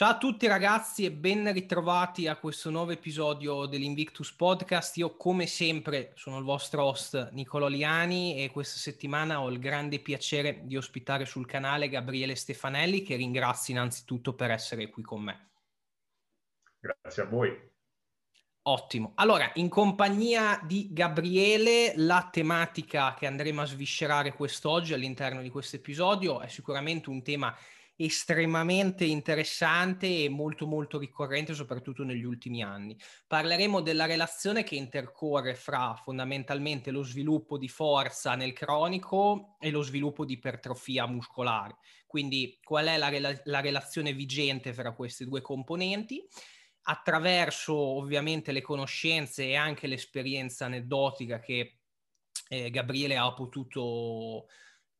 Ciao a tutti ragazzi e ben ritrovati a questo nuovo episodio dell'Invictus Podcast. Io come sempre sono il vostro host Nicolò Liani e questa settimana ho il grande piacere di ospitare sul canale Gabriele Stefanelli che ringrazio innanzitutto per essere qui con me. Grazie a voi. Ottimo. Allora, in compagnia di Gabriele, la tematica che andremo a sviscerare quest'oggi all'interno di questo episodio è sicuramente un tema estremamente interessante e molto molto ricorrente soprattutto negli ultimi anni. Parleremo della relazione che intercorre fra fondamentalmente lo sviluppo di forza nel cronico e lo sviluppo di ipertrofia muscolare. Quindi qual è la, rela- la relazione vigente fra questi due componenti? Attraverso ovviamente le conoscenze e anche l'esperienza aneddotica che eh, Gabriele ha potuto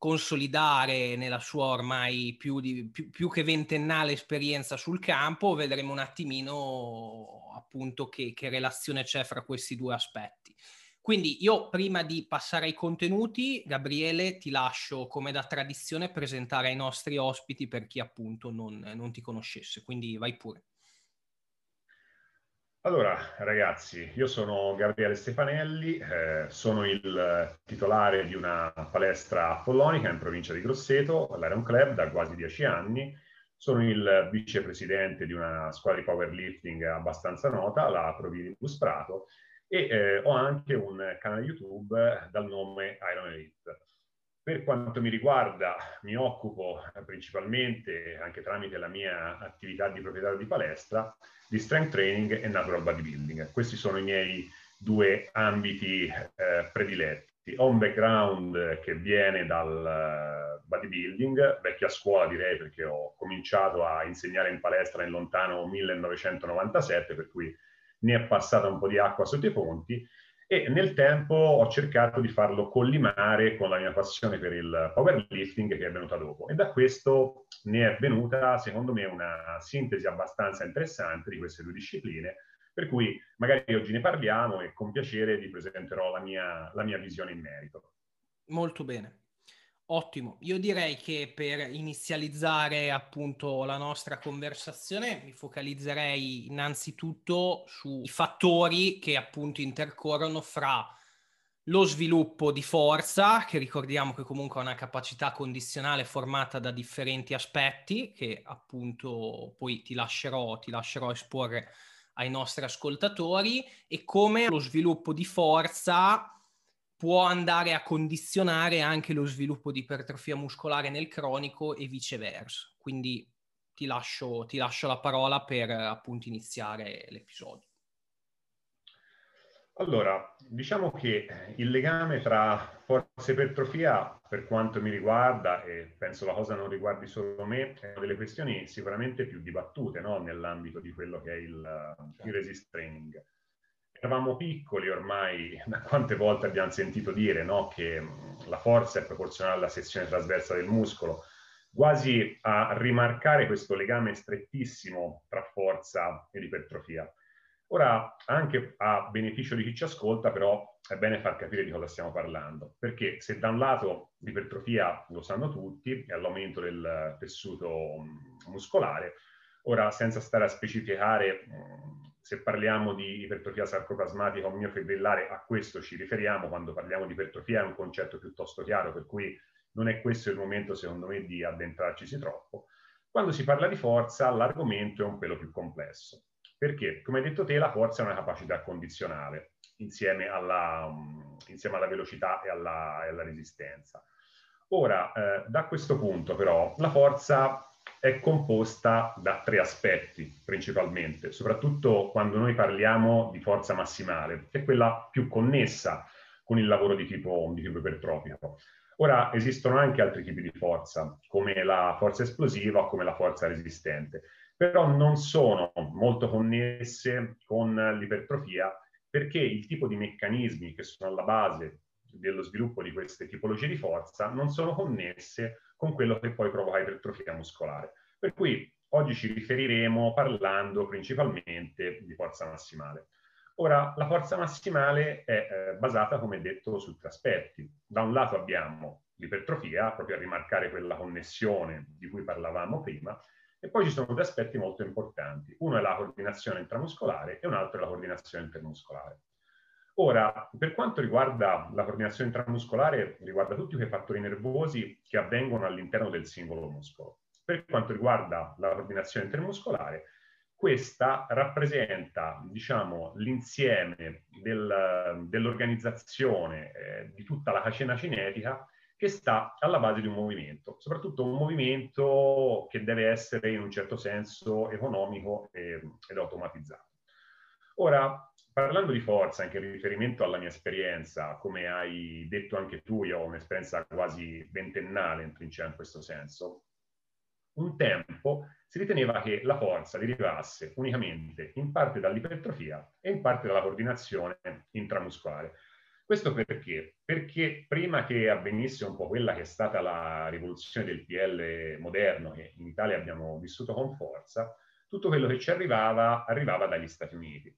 consolidare nella sua ormai più, di, più, più, che ventennale esperienza sul campo, vedremo un attimino appunto che, che relazione c'è fra questi due aspetti. Quindi io prima di passare ai contenuti, Gabriele, ti lascio come da tradizione presentare ai nostri ospiti per chi appunto non, non ti conoscesse, quindi vai pure. Allora, ragazzi, io sono Gabriele Stefanelli, eh, sono il titolare di una palestra apollonica in provincia di Grosseto, l'Iron Club, da quasi dieci anni. Sono il vicepresidente di una squadra di powerlifting abbastanza nota, la Providibus Prato, e eh, ho anche un canale YouTube dal nome Iron Elite. Per quanto mi riguarda, mi occupo principalmente, anche tramite la mia attività di proprietario di palestra, di strength training e natural bodybuilding. Questi sono i miei due ambiti eh, prediletti. Ho un background che viene dal uh, bodybuilding, vecchia scuola direi perché ho cominciato a insegnare in palestra nel lontano 1997, per cui ne è passata un po' di acqua sotto i ponti e nel tempo ho cercato di farlo collimare con la mia passione per il powerlifting che è venuta dopo e da questo ne è venuta secondo me una sintesi abbastanza interessante di queste due discipline per cui magari oggi ne parliamo e con piacere vi presenterò la mia, la mia visione in merito. Molto bene. Ottimo, io direi che per inizializzare appunto la nostra conversazione mi focalizzerei innanzitutto sui fattori che appunto intercorrono fra lo sviluppo di forza, che ricordiamo che comunque è una capacità condizionale formata da differenti aspetti, che appunto poi ti lascerò, ti lascerò esporre ai nostri ascoltatori, e come lo sviluppo di forza può andare a condizionare anche lo sviluppo di ipertrofia muscolare nel cronico e viceversa. Quindi ti lascio, ti lascio la parola per appunto iniziare l'episodio. Allora, diciamo che il legame tra forza e ipertrofia, per quanto mi riguarda, e penso la cosa non riguardi solo me, è una delle questioni sicuramente più dibattute no? nell'ambito di quello che è il, il resist training eravamo piccoli ormai, da quante volte abbiamo sentito dire no? che la forza è proporzionale alla sezione trasversa del muscolo, quasi a rimarcare questo legame strettissimo tra forza ed ipertrofia. Ora, anche a beneficio di chi ci ascolta, però è bene far capire di cosa stiamo parlando, perché se da un lato l'ipertrofia lo sanno tutti, è l'aumento del tessuto muscolare, ora senza stare a specificare se parliamo di ipertrofia sarcoplasmatica o miofibrillare, a questo ci riferiamo, quando parliamo di ipertrofia è un concetto piuttosto chiaro, per cui non è questo il momento, secondo me, di addentrarci troppo. Quando si parla di forza, l'argomento è un pelo più complesso, perché, come hai detto te, la forza è una capacità condizionale, insieme alla, um, insieme alla velocità e alla, e alla resistenza. Ora, eh, da questo punto, però, la forza è composta da tre aspetti principalmente, soprattutto quando noi parliamo di forza massimale, che è quella più connessa con il lavoro di tipo, di tipo ipertrofico. Ora esistono anche altri tipi di forza, come la forza esplosiva o come la forza resistente, però non sono molto connesse con l'ipertrofia perché il tipo di meccanismi che sono alla base dello sviluppo di queste tipologie di forza non sono connesse con quello che poi provoca ipertrofia muscolare. Per cui oggi ci riferiremo parlando principalmente di forza massimale. Ora, la forza massimale è eh, basata, come detto, su tre aspetti. Da un lato abbiamo l'ipertrofia, proprio a rimarcare quella connessione di cui parlavamo prima, E poi ci sono due aspetti molto importanti. Uno è la coordinazione intramuscolare e un altro è la coordinazione intermuscolare. Ora, per quanto riguarda la coordinazione intramuscolare, riguarda tutti quei fattori nervosi che avvengono all'interno del singolo muscolo. Per quanto riguarda la coordinazione intermuscolare, questa rappresenta, diciamo, l'insieme del, dell'organizzazione eh, di tutta la catena cinetica che sta alla base di un movimento, soprattutto un movimento che deve essere in un certo senso economico e, ed automatizzato. Ora, parlando di forza, anche in riferimento alla mia esperienza, come hai detto anche tu, io ho un'esperienza quasi ventennale in trincea in questo senso, un tempo si riteneva che la forza derivasse unicamente in parte dall'ipertrofia e in parte dalla coordinazione intramuscolare. Questo perché? Perché prima che avvenisse un po' quella che è stata la rivoluzione del PL moderno, che in Italia abbiamo vissuto con forza, tutto quello che ci arrivava arrivava dagli Stati Uniti.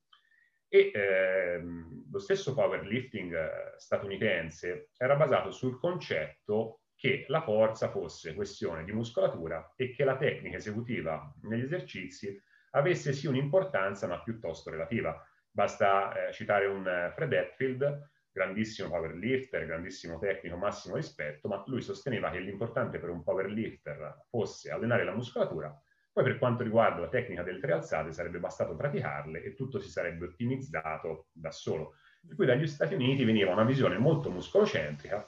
E ehm, lo stesso powerlifting eh, statunitense era basato sul concetto che la forza fosse questione di muscolatura e che la tecnica esecutiva negli esercizi avesse sì un'importanza ma piuttosto relativa. Basta eh, citare un eh, Fred Hatfield grandissimo powerlifter, grandissimo tecnico, massimo rispetto, ma lui sosteneva che l'importante per un powerlifter fosse allenare la muscolatura, poi per quanto riguarda la tecnica delle tre alzate sarebbe bastato praticarle e tutto si sarebbe ottimizzato da solo. Per cui dagli Stati Uniti veniva una visione molto muscolocentrica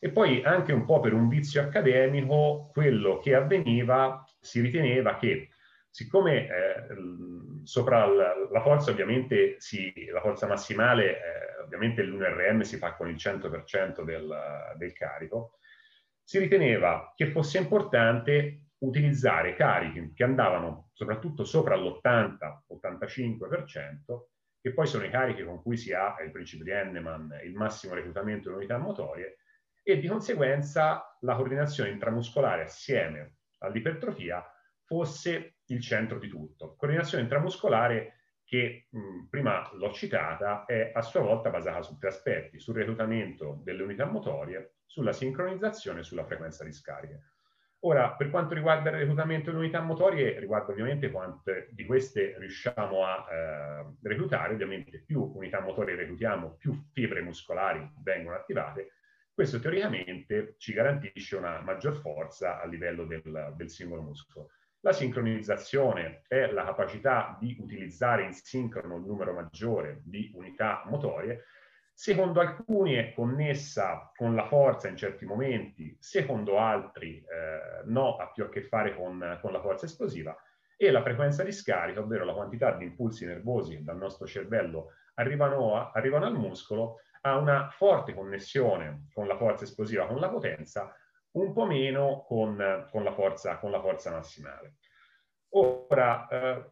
e poi anche un po' per un vizio accademico quello che avveniva si riteneva che siccome eh, sopra la, la, forza ovviamente si, la forza massimale eh, ovviamente l'UNRM si fa con il 100% del, del carico, si riteneva che fosse importante utilizzare carichi che andavano soprattutto sopra l'80-85%, che poi sono i carichi con cui si ha il principio di Henneman, il massimo reclutamento di unità motorie, e di conseguenza la coordinazione intramuscolare assieme all'ipertrofia fosse il centro di tutto. Coordinazione intramuscolare che mh, prima l'ho citata, è a sua volta basata su tre aspetti, sul reclutamento delle unità motorie, sulla sincronizzazione e sulla frequenza di scariche. Ora, per quanto riguarda il reclutamento delle unità motorie, riguarda ovviamente quante di queste riusciamo a eh, reclutare, ovviamente più unità motorie reclutiamo, più fibre muscolari vengono attivate, questo teoricamente ci garantisce una maggior forza a livello del, del singolo muscolo. La sincronizzazione è la capacità di utilizzare in sincrono il numero maggiore di unità motorie. Secondo alcuni è connessa con la forza in certi momenti, secondo altri eh, no, ha più a che fare con, con la forza esplosiva e la frequenza di scarica, ovvero la quantità di impulsi nervosi che dal nostro cervello arrivano, a, arrivano al muscolo, ha una forte connessione con la forza esplosiva, con la potenza, un po' meno con, con, la, forza, con la, forza, massimale. Ora, eh,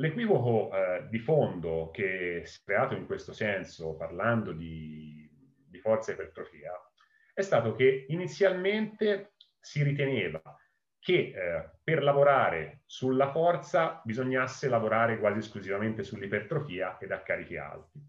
l'equivoco eh, di fondo che si è creato in questo senso, parlando di, di forza ipertrofia, è stato che inizialmente si riteneva che eh, per lavorare sulla forza bisognasse lavorare quasi esclusivamente sull'ipertrofia ed a carichi alti.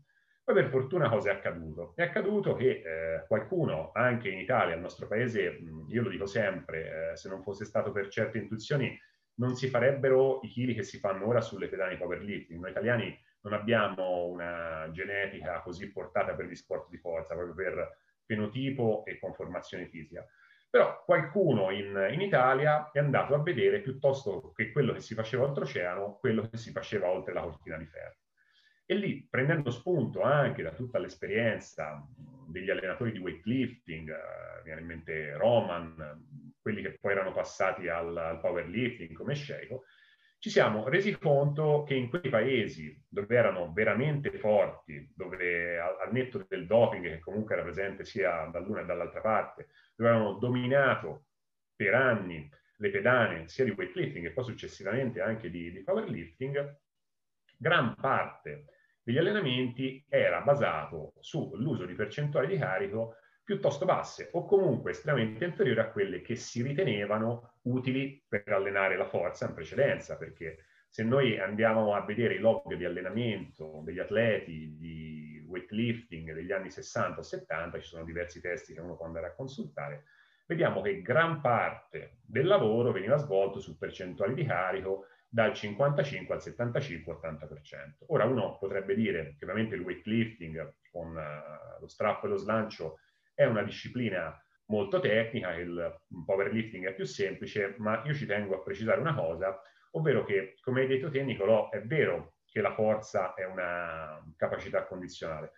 Poi per fortuna cosa è accaduto? È accaduto che eh, qualcuno, anche in Italia, al nostro paese, io lo dico sempre, eh, se non fosse stato per certe intuizioni, non si farebbero i chili che si fanno ora sulle pedane powerlifting. Noi italiani non abbiamo una genetica così portata per gli sport di forza, proprio per fenotipo e conformazione fisica. Però qualcuno in, in, Italia è andato a vedere piuttosto che quello che si faceva oltreoceano, quello che si faceva oltre la cortina di ferro. E lì, prendendo spunto anche da tutta l'esperienza degli allenatori di weightlifting, eh, viene in mente Roman, quelli che poi erano passati al, al powerlifting come Sheiko, ci siamo resi conto che in quei paesi dove erano veramente forti, dove al, netto del doping che comunque era presente sia dall'una che dall'altra parte, dove avevano dominato per anni le pedane sia di weightlifting e poi successivamente anche di, di powerlifting, gran parte degli allenamenti era basato sull'uso di percentuali di carico piuttosto basse o comunque estremamente inferiori a quelle che si ritenevano utili per allenare la forza in precedenza, perché se noi andiamo a vedere i log di allenamento degli atleti di weightlifting degli anni 60 o 70, ci sono diversi testi che uno può andare a consultare, vediamo che gran parte del lavoro veniva svolto su percentuali di carico dal 55 al 75-80%. Ora uno potrebbe dire che ovviamente il weightlifting con uh, lo strappo e lo slancio è una disciplina molto tecnica, il powerlifting è più semplice, ma io ci tengo a precisare una cosa, ovvero che, come hai detto te Nicolò, è vero che la forza è una capacità condizionale,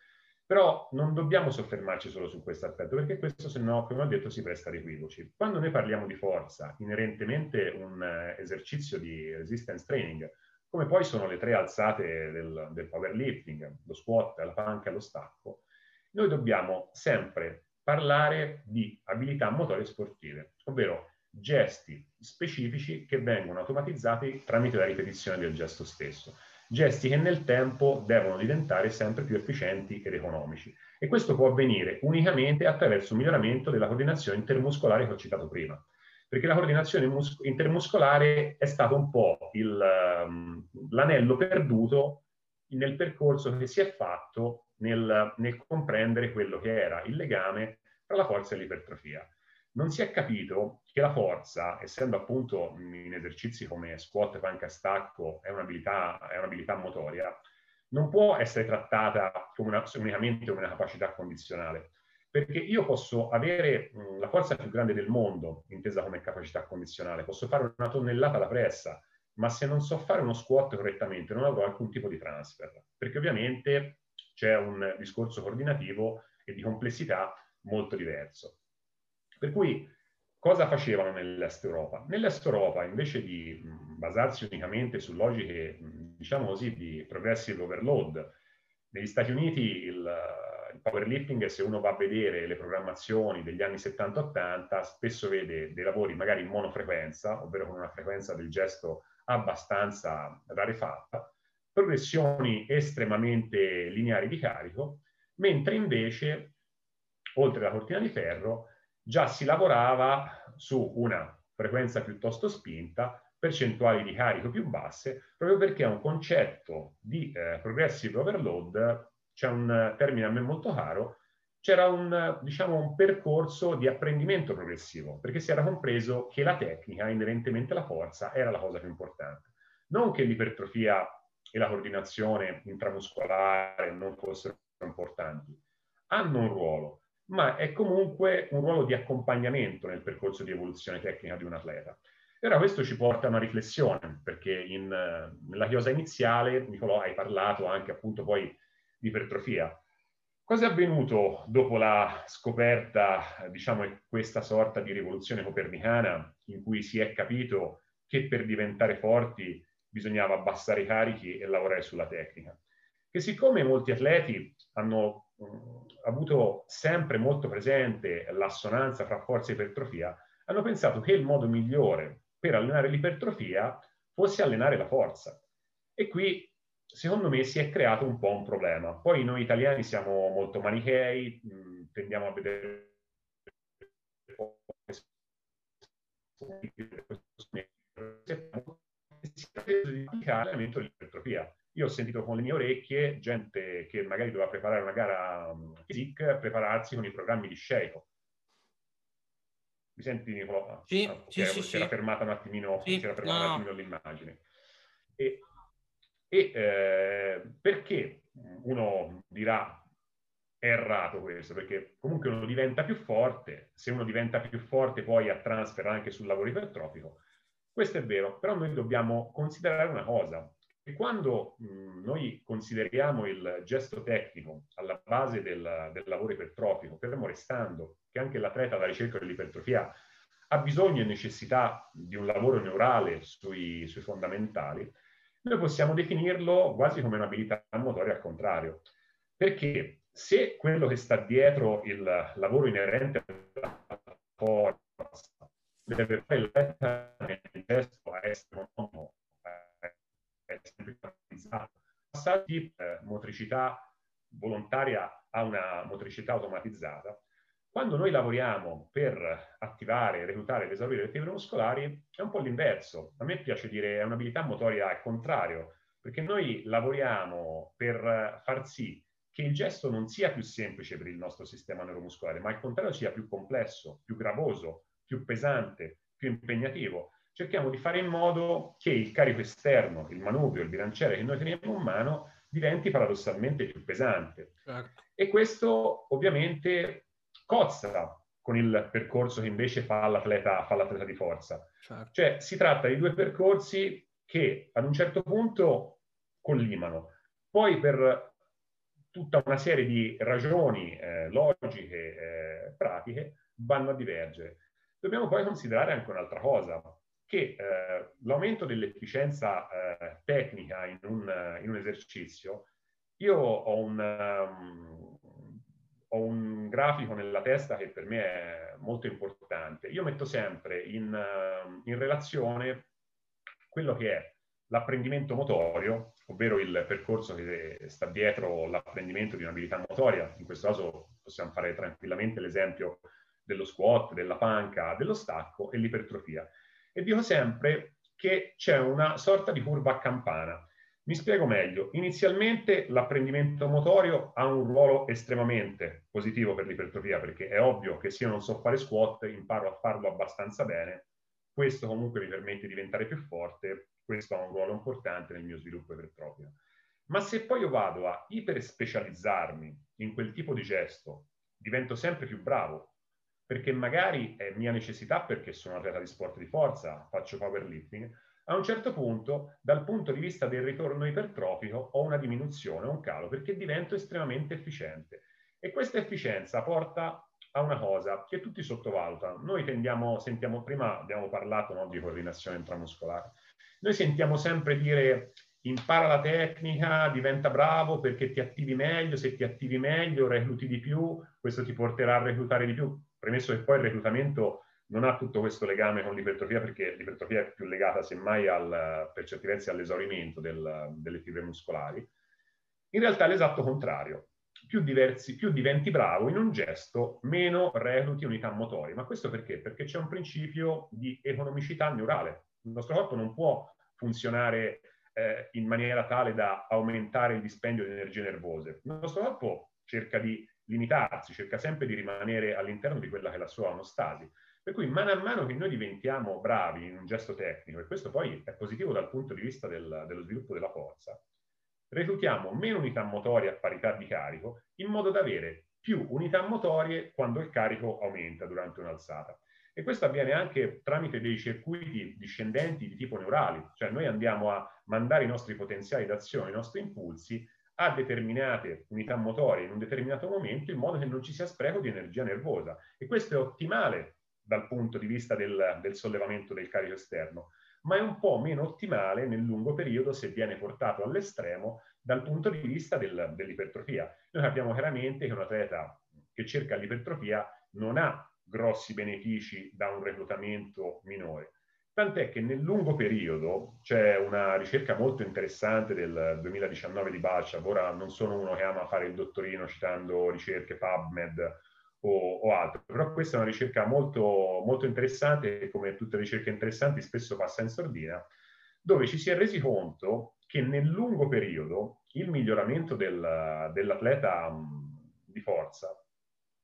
però non dobbiamo soffermarci solo su questo aspetto, perché questo, se no, come ho detto, si presta ad equivoci. Quando noi parliamo di forza, inerentemente un uh, esercizio di resistance training, come poi sono le tre alzate del, del powerlifting, lo squat, la panca e lo stacco, noi dobbiamo sempre parlare di abilità motorie sportive, ovvero gesti specifici che vengono automatizzati tramite la ripetizione del gesto stesso gesti che nel tempo devono diventare sempre più efficienti ed economici. E questo può avvenire unicamente attraverso un miglioramento della coordinazione intermuscolare che ho citato prima. Perché la coordinazione mus- intermuscolare è stato un po' il, um, l'anello perduto nel percorso che si è fatto nel, nel comprendere quello che era il legame tra la forza e l'ipertrofia non si è capito che la forza, essendo appunto in esercizi come squat, panca, stacco, è un'abilità, è un'abilità motoria, non può essere trattata come una, unicamente come una capacità condizionale. Perché io posso avere mh, la forza più grande del mondo, intesa come capacità condizionale, posso fare una tonnellata alla pressa, ma se non so fare uno squat correttamente non avrò alcun tipo di transfer, perché ovviamente c'è un discorso coordinativo e di complessità molto diverso. Per cui cosa facevano nell'Est Europa? Nell'Est Europa, invece di basarsi unicamente su logiche, diciamo così, di progressive overload, negli Stati Uniti il, il powerlifting, se uno va a vedere le programmazioni degli anni 70-80, spesso vede dei lavori magari in monofrequenza, ovvero con una frequenza del gesto abbastanza rarefatta, progressioni estremamente lineari di carico, mentre invece, oltre alla cortina di ferro, già si lavorava su una frequenza piuttosto spinta, percentuali di carico più basse, proprio perché è un concetto di eh, progressive overload, c'è un termine a me molto caro, c'era un, diciamo, un percorso di apprendimento progressivo, perché si era compreso che la tecnica, inerentemente alla forza, era la cosa più importante. Non che l'ipertrofia e la coordinazione intramuscolare non fossero importanti, hanno un ruolo, ma è comunque un ruolo di accompagnamento nel percorso di evoluzione tecnica di un atleta. E ora questo ci porta a una riflessione, perché in, nella chiosa iniziale, Nicolò, hai parlato anche appunto poi di ipertrofia. Cosa è avvenuto dopo la scoperta, diciamo, questa sorta di rivoluzione copernicana in cui si è capito che per diventare forti bisognava abbassare i carichi e lavorare sulla tecnica? Che siccome molti atleti hanno avuto sempre molto presente l'assonanza fra forza e ipertrofia, hanno pensato che il modo migliore per allenare l'ipertrofia fosse allenare la forza. E qui, secondo me, si è creato un po' un problema. Poi noi italiani siamo molto manichei, mh, tendiamo a vedere si è preso di l'allenamento dell'ipertrofia io ho sentito con le mie orecchie gente che magari doveva preparare una gara um, physique, prepararsi con i programmi di Sheiko. Mi senti Nicola? Sì, ah, sì, sì, si era fermata un attimino, sì, fermata no. un attimino l'immagine. E, e eh, perché uno dirà è errato questo? Perché comunque uno diventa più forte, se uno diventa più forte poi ha transfer anche sul lavoro ipertrofico. Questo è vero, però noi dobbiamo considerare una cosa, e quando mh, noi consideriamo il gesto tecnico alla base del, del lavoro ipertrofico, fermo restando che anche l'atleta alla ricerca dell'ipertrofia ha bisogno e necessità di un lavoro neurale sui, sui fondamentali, noi possiamo definirlo quasi come un'abilità motoria al contrario. Perché se quello che sta dietro il lavoro inerente alla forza deve fare il gesto a essere autonomo, semplificato. Passati eh, motricità volontaria a una motricità automatizzata, quando noi lavoriamo per attivare, reclutare ed esaurire le fibre muscolari, è un po' l'inverso. A me piace dire è un'abilità motoria al contrario, perché noi lavoriamo per far sì che il gesto non sia più semplice per il nostro sistema neuromuscolare, ma al contrario sia più complesso, più gravoso, più pesante, più impegnativo. Cerchiamo di fare in modo che il carico esterno, il manubrio, il bilanciere che noi teniamo in mano diventi paradossalmente più pesante. Certo. E questo ovviamente cozza con il percorso che invece fa l'atleta, fa l'atleta di forza. Certo. Cioè si tratta di due percorsi che ad un certo punto collimano. Poi per tutta una serie di ragioni eh, logiche, eh, pratiche, vanno a divergere. Dobbiamo poi considerare anche un'altra cosa, che eh, l'aumento dell'efficienza eh, tecnica in un, in un, esercizio, io ho un, um, ho un, grafico nella testa che per me è molto importante. Io metto sempre in, uh, in relazione quello che è l'apprendimento motorio, ovvero il percorso che sta dietro l'apprendimento di un'abilità motoria. In questo caso possiamo fare tranquillamente l'esempio dello squat, della panca, dello stacco e l'ipertrofia. E dico sempre che c'è una sorta di curva a campana. Mi spiego meglio. Inizialmente l'apprendimento motorio ha un ruolo estremamente positivo per l'ipertrofia, perché è ovvio che se io non so fare squat, imparo a farlo abbastanza bene. Questo comunque mi permette di diventare più forte questo ha un ruolo importante nel mio sviluppo ipertrofico. Ma se poi io vado a iperspecializzarmi in quel tipo di gesto, divento sempre più bravo, perché magari è mia necessità perché sono atleta di sport di forza, faccio powerlifting, a un certo punto, dal punto di vista del ritorno ipertrofico, ho una diminuzione, un calo, perché divento estremamente efficiente. E questa efficienza porta a una cosa che tutti sottovalutano. Noi tendiamo, sentiamo, prima abbiamo parlato no, di coordinazione intramuscolare, noi sentiamo sempre dire impara la tecnica, diventa bravo perché ti attivi meglio, se ti attivi meglio recluti di più, questo ti porterà a reclutare di più. Premesso che poi il reclutamento non ha tutto questo legame con l'ipertrofia perché l'ipertrofia è più legata semmai al, per certi versi all'esaurimento del, delle fibre muscolari. In realtà è l'esatto contrario. Più, diversi, più diventi bravo in un gesto, meno recluti unità motori. Ma questo perché? Perché c'è un principio di economicità neurale. Il nostro corpo non può funzionare eh, in maniera tale da aumentare il dispendio di energie nervose. Il nostro corpo cerca di limitarsi, cerca sempre di rimanere all'interno di quella che è la sua omostasi. Per cui mano a mano che noi diventiamo bravi in un gesto tecnico, e questo poi è positivo dal punto di vista del, dello sviluppo della forza, reclutiamo meno unità motorie a parità di carico, in modo da avere più unità motorie quando il carico aumenta durante un'alzata. E questo avviene anche tramite dei circuiti discendenti di tipo neurali, cioè noi andiamo a mandare i nostri potenziali d'azione, i nostri impulsi a determinate unità motorie in un determinato momento in modo che non ci sia spreco di energia nervosa. E questo è ottimale dal punto di vista del, del sollevamento del carico esterno, ma è un po' meno ottimale nel lungo periodo se viene portato all'estremo dal punto di vista del, dell'ipertrofia. Noi capiamo chiaramente che un atleta che cerca l'ipertrofia non ha grossi benefici da un reclutamento minore. Tant'è che nel lungo periodo c'è una ricerca molto interessante del 2019 di Balchab, ora non sono uno che ama fare il dottorino citando ricerche PubMed o, o altro, però questa è una ricerca molto, molto interessante e come tutte le ricerche interessanti spesso passa in sordina, dove ci si è resi conto che nel lungo periodo il miglioramento del, dell'atleta di forza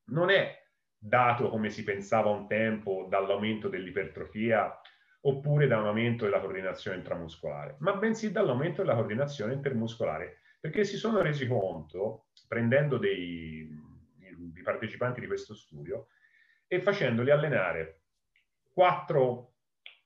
non è dato come si pensava un tempo dall'aumento dell'ipertrofia oppure da un aumento della coordinazione intramuscolare, ma bensì dall'aumento della coordinazione intermuscolare, perché si sono resi conto, prendendo dei, i partecipanti di questo studio e facendoli allenare 4,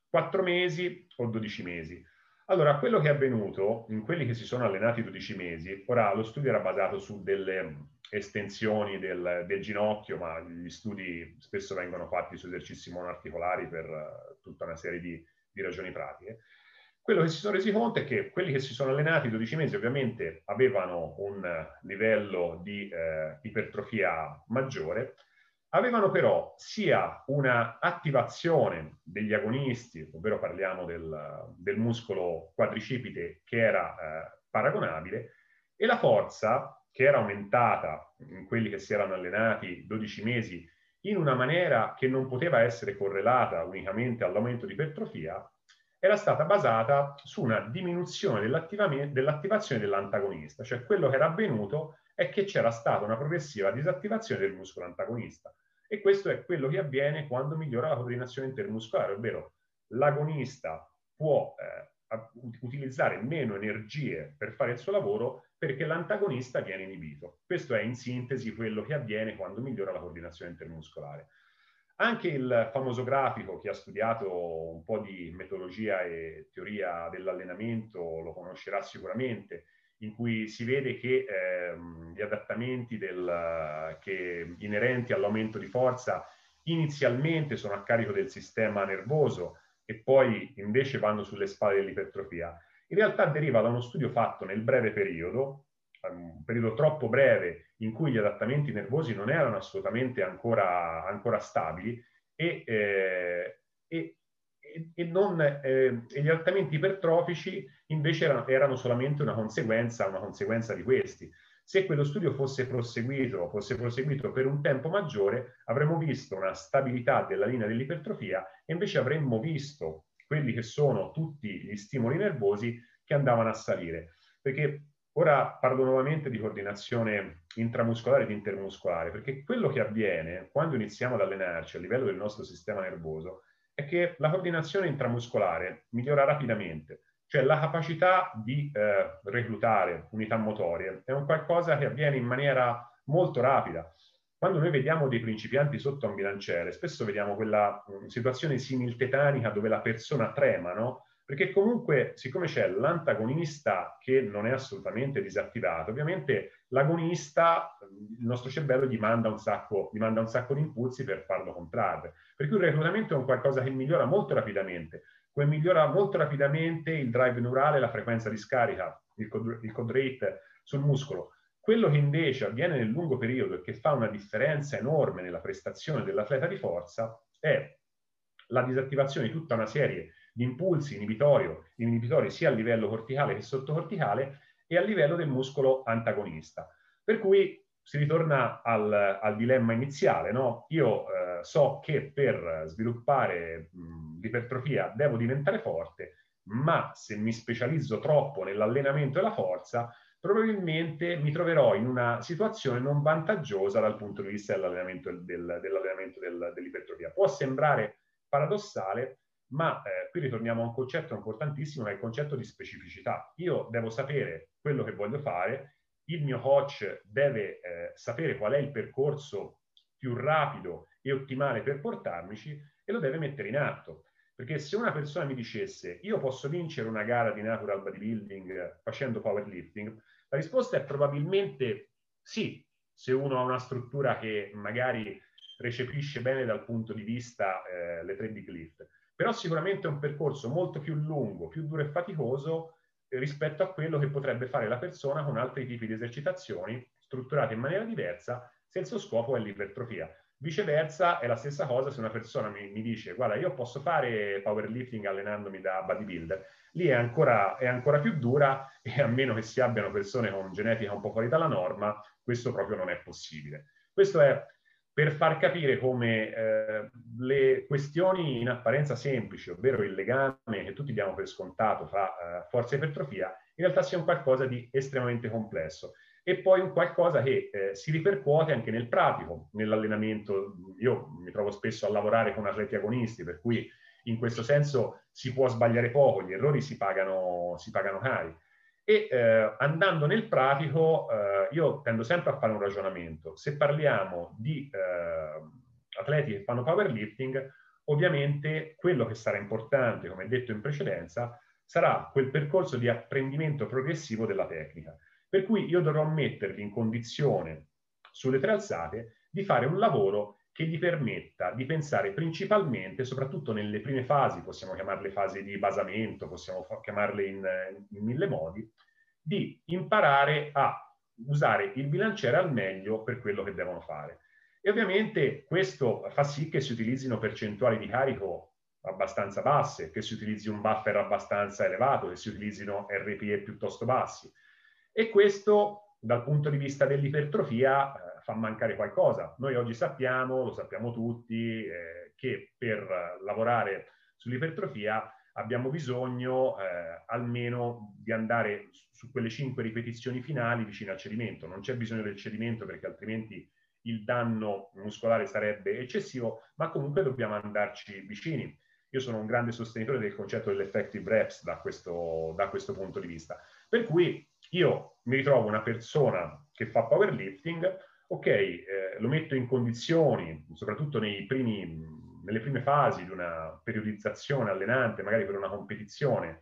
4 mesi o 12 mesi. Allora, quello che è avvenuto in quelli che si sono allenati 12 mesi, ora lo studio era basato su delle estensioni del, del, ginocchio, ma gli studi spesso vengono fatti su esercizi monoarticolari per uh, tutta una serie di, di, ragioni pratiche. Quello che si sono resi conto è che quelli che si sono allenati 12 mesi ovviamente avevano un livello di eh, ipertrofia maggiore, avevano però sia una attivazione degli agonisti, ovvero parliamo del, del muscolo quadricipite che era eh, paragonabile, e la forza che era aumentata in quelli che si erano allenati 12 mesi in una maniera che non poteva essere correlata unicamente all'aumento di ipertrofia, era stata basata su una diminuzione dell'attivazione dell'antagonista, cioè quello che era avvenuto è che c'era stata una progressiva disattivazione del muscolo antagonista. E questo è quello che avviene quando migliora la coordinazione intermuscolare, ovvero l'agonista può eh, utilizzare meno energie per fare il suo lavoro perché l'antagonista viene inibito. Questo è in sintesi quello che avviene quando migliora la coordinazione intermuscolare. Anche il famoso grafico, chi ha studiato un po' di metodologia e teoria dell'allenamento lo conoscerà sicuramente, in cui si vede che ehm, gli adattamenti del, che, inerenti all'aumento di forza inizialmente sono a carico del sistema nervoso e poi invece vanno sulle spalle dell'ipertrofia, in realtà deriva da uno studio fatto nel breve periodo, un periodo troppo breve in cui gli adattamenti nervosi non erano assolutamente ancora, ancora stabili e, eh, e, e, non, eh, e, gli adattamenti ipertrofici invece erano, erano, solamente una conseguenza, una conseguenza di questi. Se quello studio fosse proseguito, fosse proseguito per un tempo maggiore, avremmo visto una stabilità della linea dell'ipertrofia e invece avremmo visto quelli che sono tutti gli stimoli nervosi che andavano a salire. Perché Ora parlo nuovamente di coordinazione intramuscolare ed intermuscolare, perché quello che avviene quando iniziamo ad allenarci a livello del nostro sistema nervoso è che la coordinazione intramuscolare migliora rapidamente, cioè la capacità di eh, reclutare unità motorie è un qualcosa che avviene in maniera molto rapida. Quando noi vediamo dei principianti sotto un bilanciere, spesso vediamo quella mh, situazione similtetanica dove la persona trema, no? Perché comunque, siccome c'è l'antagonista che non è assolutamente disattivato, ovviamente l'agonista, il nostro cervello gli manda un sacco, gli manda un sacco di impulsi per farlo contrarre. Per cui il reclutamento è un qualcosa che migliora molto rapidamente. Come migliora molto rapidamente il drive neurale, la frequenza di scarica, il code, il code rate sul muscolo. Quello che invece avviene nel lungo periodo e che fa una differenza enorme nella prestazione dell'atleta di forza è la disattivazione di tutta una serie di impulsi inibitori sia a livello corticale che sottocorticale e a livello del muscolo antagonista. Per cui si ritorna al, al dilemma iniziale, no? Io eh, so che per sviluppare mh, l'ipertrofia devo diventare forte, ma se mi specializzo troppo nell'allenamento e la forza, probabilmente mi troverò in una situazione non vantaggiosa dal punto di vista dell'allenamento, del, dell'allenamento del, dell'ipertrofia. Può sembrare paradossale, ma eh, qui ritorniamo a un concetto importantissimo, che è il concetto di specificità. Io devo sapere quello che voglio fare, il mio coach deve eh, sapere qual è il percorso più rapido e ottimale per portarmici e lo deve mettere in atto. Perché se una persona mi dicesse io posso vincere una gara di natural bodybuilding facendo powerlifting, la risposta è probabilmente sì, se uno ha una struttura che magari recepisce bene dal punto di vista eh, le tre big lift però sicuramente è un percorso molto più lungo, più duro e faticoso eh, rispetto a quello che potrebbe fare la persona con altri tipi di esercitazioni strutturate in maniera diversa se il suo scopo è l'ipertrofia. Viceversa è la stessa cosa se una persona mi, mi, dice guarda io posso fare powerlifting allenandomi da bodybuilder, lì è ancora, è ancora più dura e a meno che si abbiano persone con genetica un po' fuori dalla norma, questo proprio non è possibile. Questo è per far capire come eh, le questioni in apparenza semplici, ovvero il legame che tutti diamo per scontato fra eh, forza e ipertrofia, in realtà sia un qualcosa di estremamente complesso e poi un qualcosa che eh, si ripercuote anche nel pratico, nell'allenamento. Io mi trovo spesso a lavorare con atleti agonisti, per cui in questo senso si può sbagliare poco, gli errori si pagano, si pagano cari. E eh, andando nel pratico, eh, io tendo sempre a fare un ragionamento. Se parliamo di eh, atleti che fanno powerlifting, ovviamente quello che sarà importante, come detto in precedenza, sarà quel percorso di apprendimento progressivo della tecnica. Per cui io dovrò metterli in condizione, sulle tre alzate, di fare un lavoro che gli permetta di pensare principalmente, soprattutto nelle prime fasi, possiamo chiamarle fasi di basamento, possiamo chiamarle in, in mille modi, di imparare a usare il bilanciere al meglio per quello che devono fare. E ovviamente questo fa sì che si utilizzino percentuali di carico abbastanza basse, che si utilizzi un buffer abbastanza elevato, che si utilizzino RPE piuttosto bassi. E questo dal punto di vista dell'ipertrofia fa mancare qualcosa. Noi oggi sappiamo, lo sappiamo tutti, eh, che per lavorare sull'ipertrofia abbiamo bisogno eh, almeno di andare su quelle cinque ripetizioni finali vicino al cedimento. Non c'è bisogno del cedimento perché altrimenti il danno muscolare sarebbe eccessivo, ma comunque dobbiamo andarci vicini. Io sono un grande sostenitore del concetto dell'effective reps da questo, da questo punto di vista. Per cui io mi ritrovo una persona che fa powerlifting, ok, eh, lo metto in condizioni, soprattutto primi, nelle prime fasi di una periodizzazione allenante, magari per una competizione,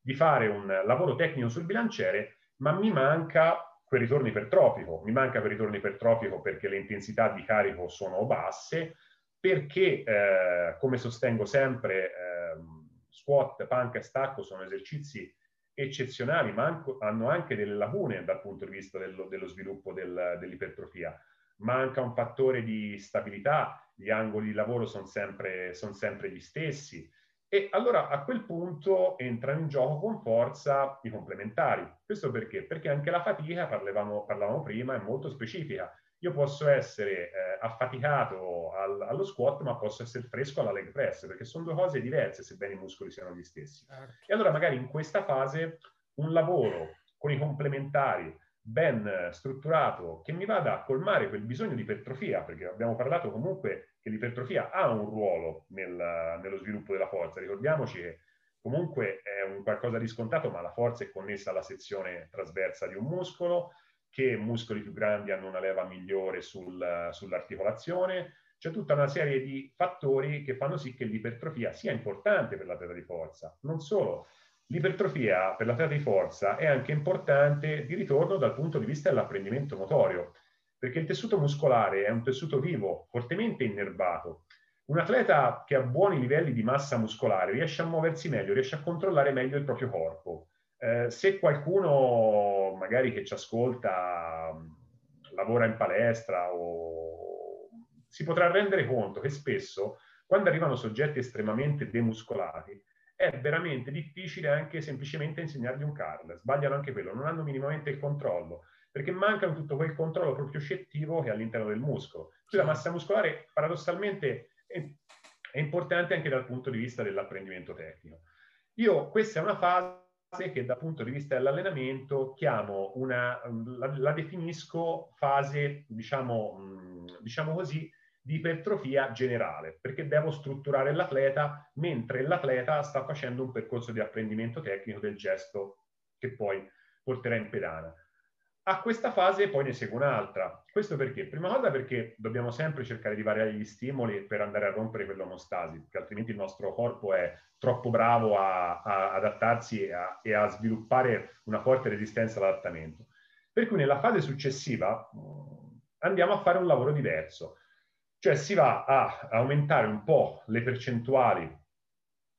di fare un lavoro tecnico sul bilanciere, ma mi manca quel ritorno ipertrofico. Mi manca quel ritorno ipertrofico perché le intensità di carico sono basse, perché, eh, come sostengo sempre, eh, squat, panca e stacco sono esercizi eccezionali, ma anco, hanno anche delle lacune dal punto di vista dello, dello sviluppo del, dell'ipertrofia. Manca un fattore di stabilità, gli angoli di lavoro sono sempre, son sempre gli stessi, e allora a quel punto entrano in gioco con forza i complementari. Questo perché? Perché anche la fatica, parlavamo prima, è molto specifica. Io posso essere eh, affaticato al, allo squat, ma posso essere fresco alla leg press, perché sono due cose diverse, sebbene i muscoli siano gli stessi. Certo. E allora magari in questa fase un lavoro con i complementari ben strutturato che mi vada a colmare quel bisogno di ipertrofia, perché abbiamo parlato comunque che l'ipertrofia ha un ruolo nel, nello sviluppo della forza. Ricordiamoci che comunque è un qualcosa di scontato, ma la forza è connessa alla sezione trasversa di un muscolo, che muscoli più grandi hanno una leva migliore sul, sull'articolazione. C'è tutta una serie di fattori che fanno sì che l'ipertrofia sia importante per l'atleta di forza. Non solo, L'ipertrofia per l'atleta di forza è anche importante di ritorno dal punto di vista dell'apprendimento motorio, perché il tessuto muscolare è un tessuto vivo, fortemente innervato. Un atleta che ha buoni livelli di massa muscolare riesce a muoversi meglio, riesce a controllare meglio il proprio corpo. Eh, se qualcuno magari che ci ascolta lavora in palestra o si potrà rendere conto che spesso quando arrivano soggetti estremamente demuscolati è veramente difficile anche semplicemente insegnargli un curl. Sbagliano anche quello, non hanno minimamente il controllo, perché manca tutto quel controllo proprio scettivo che è all'interno del muscolo. Quindi la massa muscolare paradossalmente è, è importante anche dal punto di vista dell'apprendimento tecnico. Io questa è una fase che dal punto di vista dell'allenamento chiamo una, la, la definisco fase, diciamo, diciamo così, di ipertrofia generale, perché devo strutturare l'atleta mentre l'atleta sta facendo un percorso di apprendimento tecnico del gesto che poi porterà in pedana. A questa fase poi ne segue un'altra. Questo perché? Prima cosa perché dobbiamo sempre cercare di variare gli stimoli per andare a rompere quell'omostasi, perché altrimenti il nostro corpo è troppo bravo a, a adattarsi e a, e a sviluppare una forte resistenza all'adattamento. Per cui nella fase successiva andiamo a fare un lavoro diverso cioè si va a aumentare un po' le percentuali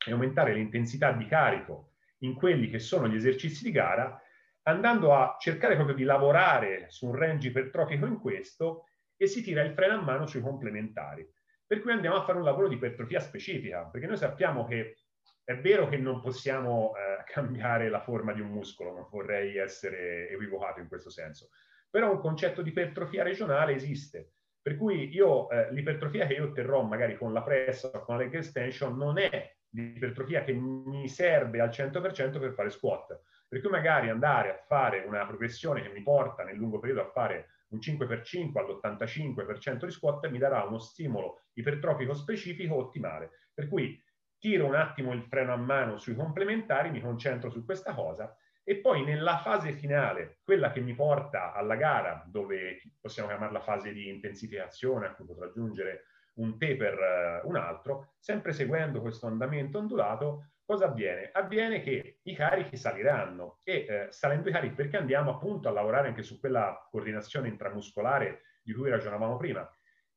e aumentare l'intensità di carico in quelli che sono gli esercizi di gara, andando a cercare proprio di lavorare su un range ipertrofico in questo e si tira il freno a mano sui complementari. Per cui andiamo a fare un lavoro di ipertrofia specifica, perché noi sappiamo che è vero che non possiamo eh, cambiare la forma di un muscolo, non vorrei essere equivocato in questo senso, però un concetto di ipertrofia regionale esiste per cui io, eh, l'ipertrofia che io otterrò magari con la pressa o con la leg extension non è l'ipertrofia che mi serve al 100% per fare squat. Per cui magari andare a fare una progressione che mi porta nel lungo periodo a fare un 5x5 all'85% di squat mi darà uno stimolo ipertrofico specifico ottimale. Per cui tiro un attimo il freno a mano sui complementari, mi concentro su questa cosa e poi nella fase finale, quella che mi porta alla gara, dove possiamo chiamarla fase di intensificazione, a cui potrò aggiungere un taper eh, un altro, sempre seguendo questo andamento ondulato, cosa avviene? Avviene che i carichi saliranno e eh, salendo i carichi, perché andiamo appunto a lavorare anche su quella coordinazione intramuscolare di cui ragionavamo prima,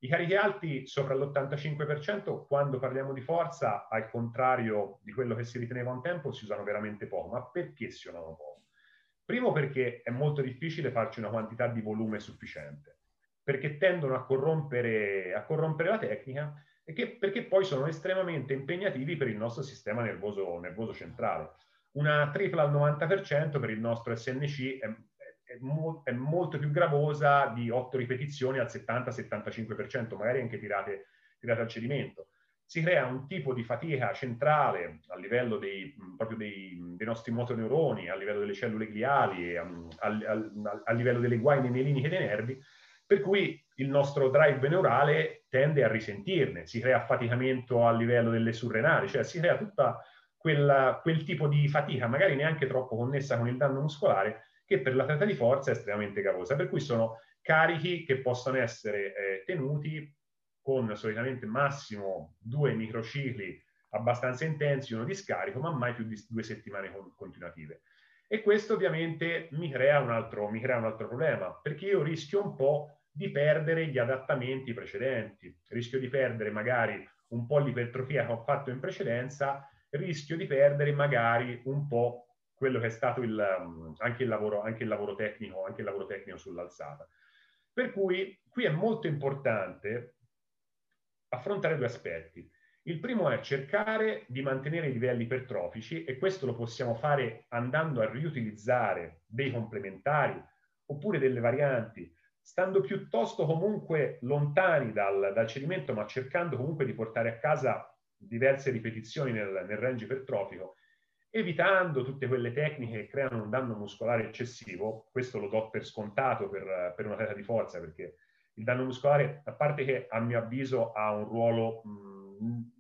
i carichi alti sopra l'85%, quando parliamo di forza, al contrario di quello che si riteneva un tempo, si usano veramente poco. Ma perché si usano poco? Primo perché è molto difficile farci una quantità di volume sufficiente, perché tendono a corrompere, a corrompere la tecnica che, perché poi sono estremamente impegnativi per il nostro sistema nervoso, nervoso centrale. Una tripla al 90% per il nostro SNC è, è, mo- è, molto più gravosa di 8 ripetizioni al 70-75%, magari anche tirate, tirate al cedimento. si crea un tipo di fatica centrale a livello dei, dei, dei nostri motoneuroni, a livello delle cellule gliali, a, a, a livello delle guaine mieliniche dei nervi, per cui il nostro drive neurale tende a risentirne, si crea affaticamento a livello delle surrenali, cioè si crea tutta quella, quel tipo di fatica, magari neanche troppo connessa con il danno muscolare, che per l'atleta di forza è estremamente gravosa. Per cui sono carichi che possono essere eh, tenuti con solitamente massimo due microcicli abbastanza intensi, uno di scarico, ma mai più di due settimane con, continuative. E questo ovviamente mi crea, un altro, mi crea un altro problema, perché io rischio un po' di perdere gli adattamenti precedenti, rischio di perdere magari un po' l'ipertrofia che ho fatto in precedenza, rischio di perdere magari un po' quello che è stato il, anche, il lavoro, anche il lavoro tecnico, anche il lavoro tecnico sull'alzata. Per cui qui è molto importante affrontare due aspetti. Il primo è cercare di mantenere i livelli ipertrofici e questo lo possiamo fare andando a riutilizzare dei complementari oppure delle varianti, stando piuttosto comunque lontani dal, dal cedimento, ma cercando comunque di portare a casa diverse ripetizioni nel, nel range ipertrofico, evitando tutte quelle tecniche che creano un danno muscolare eccessivo. Questo lo do per scontato per, per una atleta di forza, perché il danno muscolare, a parte che a mio avviso ha un ruolo mh,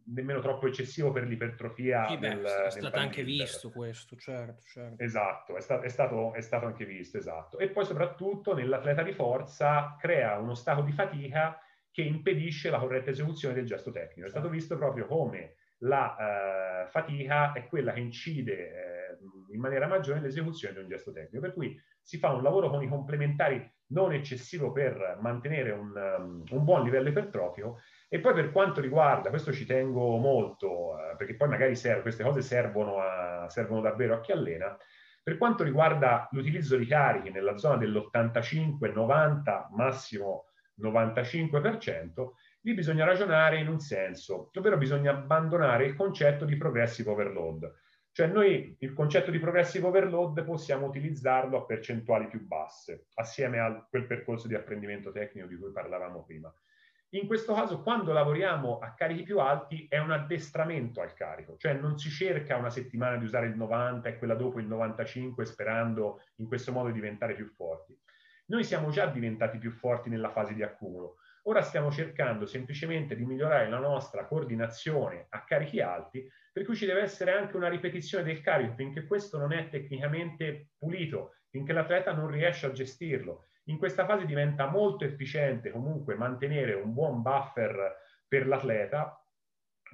nemmeno troppo eccessivo per l'ipertrofia. Sì, beh, è stato anche visto questo, certo, certo. Esatto, è, sta- è, stato, è, stato, anche visto, esatto. E poi soprattutto nell'atleta di forza crea uno stato di fatica che impedisce la corretta esecuzione del gesto tecnico. È stato visto proprio come la eh, fatica è quella che incide eh, in maniera maggiore nell'esecuzione di un gesto tecnico. Per cui si fa un lavoro con i complementari non eccessivo per mantenere un, um, un buon livello ipertrofico. E poi per quanto riguarda, questo ci tengo molto, eh, perché poi magari serve, queste cose servono, a, servono davvero a chi allena, per quanto riguarda l'utilizzo di carichi nella zona dell'85, 90, massimo 95%, lì bisogna ragionare in un senso, ovvero bisogna abbandonare il concetto di progressive overload. Cioè noi il concetto di progressive overload possiamo utilizzarlo a percentuali più basse, assieme a quel percorso di apprendimento tecnico di cui parlavamo prima. In questo caso, quando lavoriamo a carichi più alti, è un addestramento al carico, cioè non si cerca una settimana di usare il 90 e quella dopo il 95 sperando in questo modo di diventare più forti. Noi siamo già diventati più forti nella fase di accumulo. Ora stiamo cercando semplicemente di migliorare la nostra coordinazione a carichi alti per cui ci deve essere anche una ripetizione del carico finché questo non è tecnicamente pulito, finché l'atleta non riesce a gestirlo. In questa fase diventa molto efficiente comunque mantenere un buon buffer per l'atleta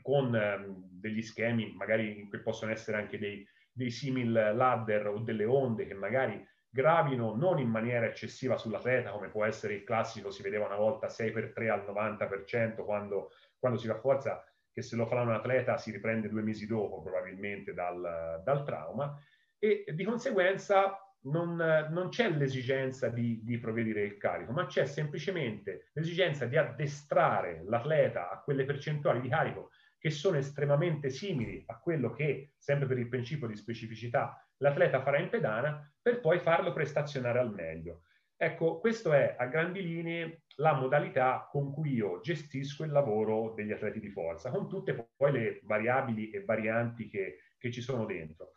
con ehm, degli schemi magari che possono essere anche dei, dei simil ladder o delle onde che magari gravino non in maniera eccessiva sull'atleta come può essere il classico si vedeva una volta 6x3 al 90% quando, quando si rafforza che se lo farà un atleta si riprende due mesi dopo probabilmente dal, dal trauma e di conseguenza non, non c'è l'esigenza di, di, progredire il carico, ma c'è semplicemente l'esigenza di addestrare l'atleta a quelle percentuali di carico che sono estremamente simili a quello che, sempre per il principio di specificità, l'atleta farà in pedana, per poi farlo prestazionare al meglio. Ecco, questa è a grandi linee la modalità con cui io gestisco il lavoro degli atleti di forza, con tutte poi le variabili e varianti che, che ci sono dentro.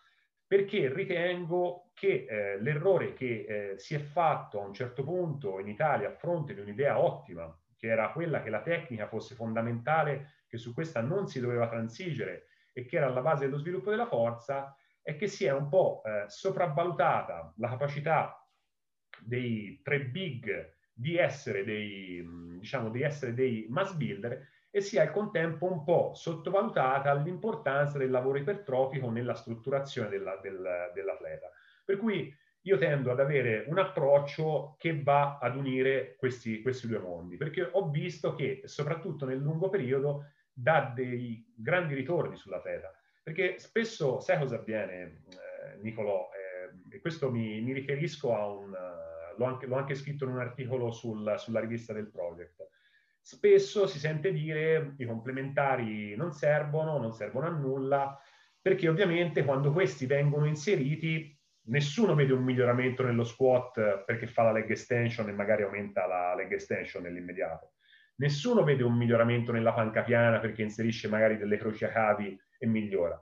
Perché ritengo che eh, l'errore che eh, si è fatto a un certo punto in Italia a fronte di un'idea ottima, che era quella che la tecnica fosse fondamentale, che su questa non si doveva transigere e che era alla base dello sviluppo della forza, è che si è un po' eh, sopravvalutata la capacità dei tre big di essere dei, diciamo, di essere dei mass builder e sia al contempo un po' sottovalutata l'importanza del lavoro ipertrofico nella strutturazione della, del, dell'atleta. Per cui io tendo ad avere un approccio che va ad unire questi, questi due mondi, perché ho visto che soprattutto nel lungo periodo dà dei grandi ritorni sull'atleta. Perché spesso, sai cosa avviene, eh, Nicolò? Eh, e questo mi, mi riferisco a un l'ho anche, l'ho anche scritto in un articolo sul, sulla rivista del project. Spesso si sente dire i complementari non servono, non servono a nulla, perché ovviamente quando questi vengono inseriti nessuno vede un miglioramento nello squat perché fa la leg extension e magari aumenta la leg extension nell'immediato. Nessuno vede un miglioramento nella panca piana perché inserisce magari delle croci a cavi e migliora.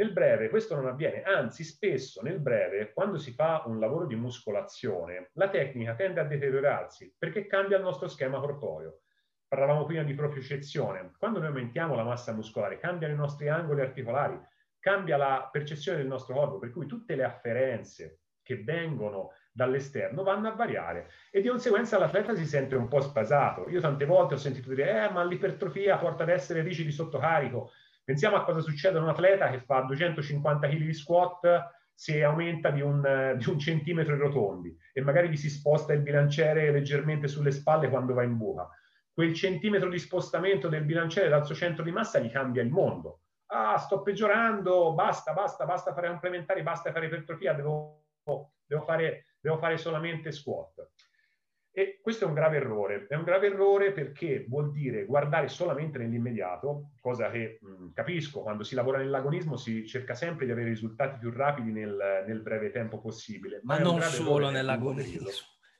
Nel breve questo non avviene, anzi spesso nel breve, quando si fa un lavoro di muscolazione, la tecnica tende a deteriorarsi perché cambia il nostro schema corporeo. Parlavamo prima di propriocezione. Quando noi aumentiamo la massa muscolare, cambiano i nostri angoli articolari, cambia la percezione del nostro corpo, per cui tutte le afferenze che vengono dall'esterno vanno a variare e di conseguenza l'atleta si sente un po' spasato. Io tante volte ho sentito dire, eh, ma l'ipertrofia porta ad essere rigidi sotto carico. Pensiamo a cosa succede a un atleta che fa 250 kg di squat se aumenta di un, di un centimetro i rotondi e magari gli si sposta il bilanciere leggermente sulle spalle quando va in buca. Quel centimetro di spostamento del bilanciere dal suo centro di massa gli cambia il mondo. Ah, sto peggiorando, basta, basta, basta fare complementari, basta fare ipertrofia, devo, devo fare devo fare solamente squat. E questo è un grave errore. È un grave errore perché vuol dire guardare solamente nell'immediato, cosa che mh, capisco, quando si lavora nell'agonismo si cerca sempre di avere risultati più rapidi nel, nel breve tempo possibile. Ma, ma non solo nell'agonismo.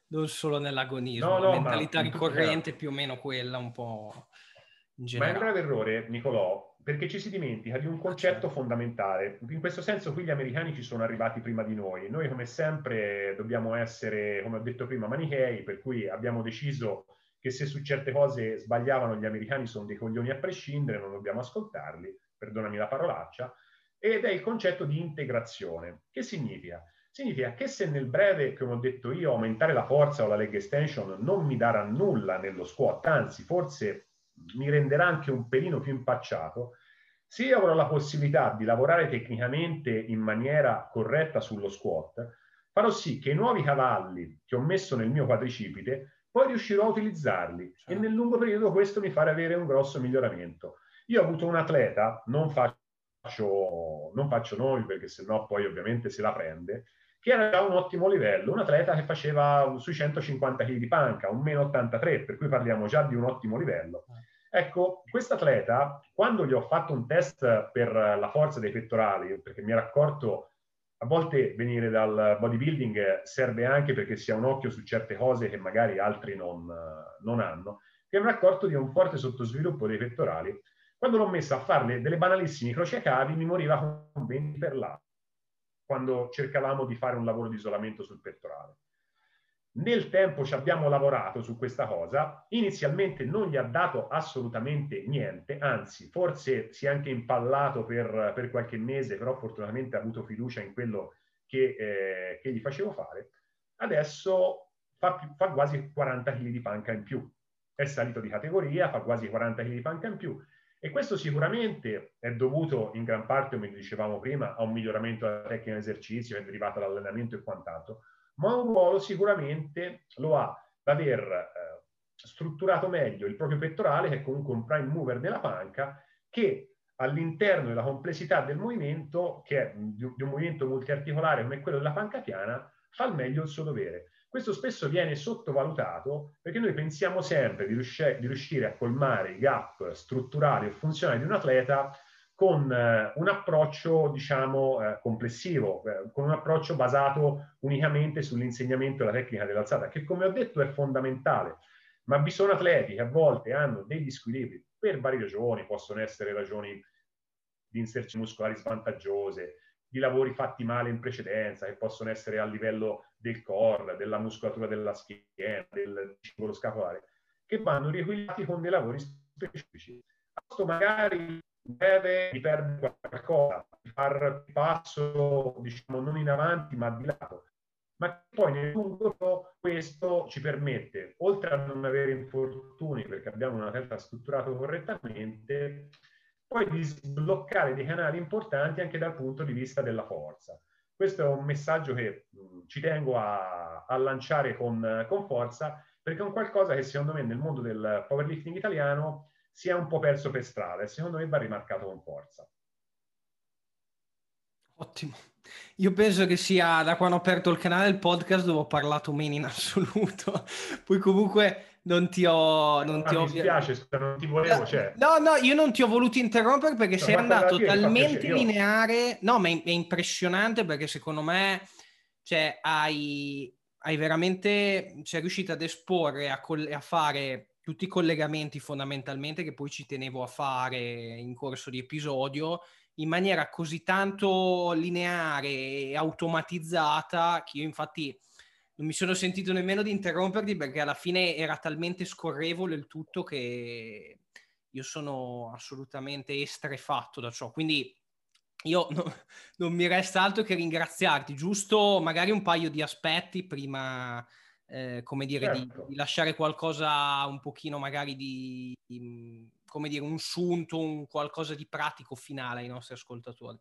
Non solo nell'agonismo, no, no, la mentalità ricorrente è più o meno quella un po' in generale. Ma è un grave errore, Nicolò, perché ci si dimentica di un concetto fondamentale. In questo senso qui gli americani ci sono arrivati prima di noi. Noi come sempre dobbiamo essere, come ho detto prima, manichei, per cui abbiamo deciso che se su certe cose sbagliavano gli americani sono dei coglioni a prescindere, non dobbiamo ascoltarli, perdonami la parolaccia, ed è il concetto di integrazione. Che significa? Significa che se nel breve, come ho detto io, aumentare la forza o la leg extension non mi darà nulla nello squat, anzi forse mi renderà anche un pelino più impacciato, se io avrò la possibilità di lavorare tecnicamente in maniera corretta sullo squat, farò sì che i nuovi cavalli che ho messo nel mio quadricipite poi riuscirò a utilizzarli certo. e nel lungo periodo questo mi farà avere un grosso miglioramento. Io ho avuto un atleta, non faccio, non faccio nomi perché sennò poi ovviamente se la prende, che era già a un ottimo livello, un atleta che faceva sui 150 kg di panca, un meno 83, per cui parliamo già di un ottimo livello. Ecco, questo atleta, quando gli ho fatto un test per la forza dei pettorali, perché mi ero accorto, a volte venire dal bodybuilding serve anche perché si ha un occhio su certe cose che magari altri non, non hanno, mi ero accorto di un forte sottosviluppo dei pettorali. Quando l'ho messo a fare delle banalissime croci a cavi, mi moriva con 20 per là, quando cercavamo di fare un lavoro di isolamento sul pettorale. Nel tempo ci abbiamo lavorato su questa cosa, inizialmente non gli ha dato assolutamente niente, anzi forse si è anche impallato per, per qualche mese, però fortunatamente ha avuto fiducia in quello che, eh, che gli facevo fare. Adesso fa, più, fa quasi 40 kg di panca in più, è salito di categoria, fa quasi 40 kg di panca in più. E questo sicuramente è dovuto in gran parte, come dicevamo prima, a un miglioramento della tecnica di esercizio è derivata dall'allenamento e quant'altro, ma un ruolo sicuramente lo ha l'aver eh, strutturato meglio il proprio pettorale, che è comunque un prime mover della panca, che all'interno della complessità del movimento, che è di un movimento multiarticolare come quello della panca piana, fa al meglio il suo dovere. Questo spesso viene sottovalutato perché noi pensiamo sempre di, riuscire, di riuscire a colmare i gap strutturali o funzionali di un atleta con eh, un approccio, diciamo, eh, complessivo, eh, con un approccio basato unicamente sull'insegnamento della tecnica dell'alzata, che come ho detto è fondamentale. Ma vi sono atleti che a volte hanno degli squilibri per varie ragioni, possono essere ragioni di inserzioni muscolari svantaggiose, di lavori fatti male in precedenza, che possono essere a livello del core, della muscolatura della schiena, del cingolo scapolare, che vanno riequilibrati con dei lavori specifici. Questo magari deve di perdere qualcosa, di far passo, diciamo, non in avanti ma di lato. Ma poi nel lungo questo ci permette, oltre a non avere infortuni perché abbiamo una testa strutturata correttamente, poi di sbloccare dei canali importanti anche dal punto di vista della forza. Questo è un messaggio che mh, ci tengo a, a lanciare con, con forza perché è un qualcosa che secondo me nel mondo del powerlifting italiano si è un po' perso per strada e secondo me va rimarcato con forza. Ottimo. Io penso che sia da quando ho aperto il canale del podcast dove ho parlato meno in assoluto. Poi comunque non ti ho... Non ti ah, ho... Mi spiace, non ti volevo, cioè... No, no, io non ti ho voluto interrompere perché no, sei andato talmente lineare... No, ma è, è, impressionante perché secondo me cioè, hai, hai veramente... sei riuscito ad esporre, a, a fare tutti i collegamenti fondamentalmente che poi ci tenevo a fare in corso di episodio in maniera così tanto lineare e automatizzata che io infatti non mi sono sentito nemmeno di interromperti perché alla fine era talmente scorrevole il tutto che io sono assolutamente estrefatto da ciò. Quindi io no, non mi resta altro che ringraziarti, giusto magari un paio di aspetti prima, eh, come dire, certo. di, di, lasciare qualcosa un pochino magari di, di, come dire, un sunto, un qualcosa di pratico finale ai nostri ascoltatori.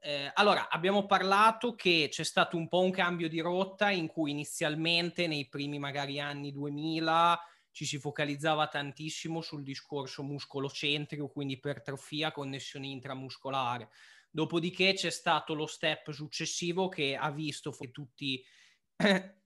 Eh, allora, abbiamo parlato che c'è stato un po' un cambio di rotta in cui inizialmente nei primi magari anni 2000 ci si focalizzava tantissimo sul discorso muscolocentrico, quindi ipertrofia, connessione intramuscolare. Dopodiché c'è stato lo step successivo che ha visto che tutti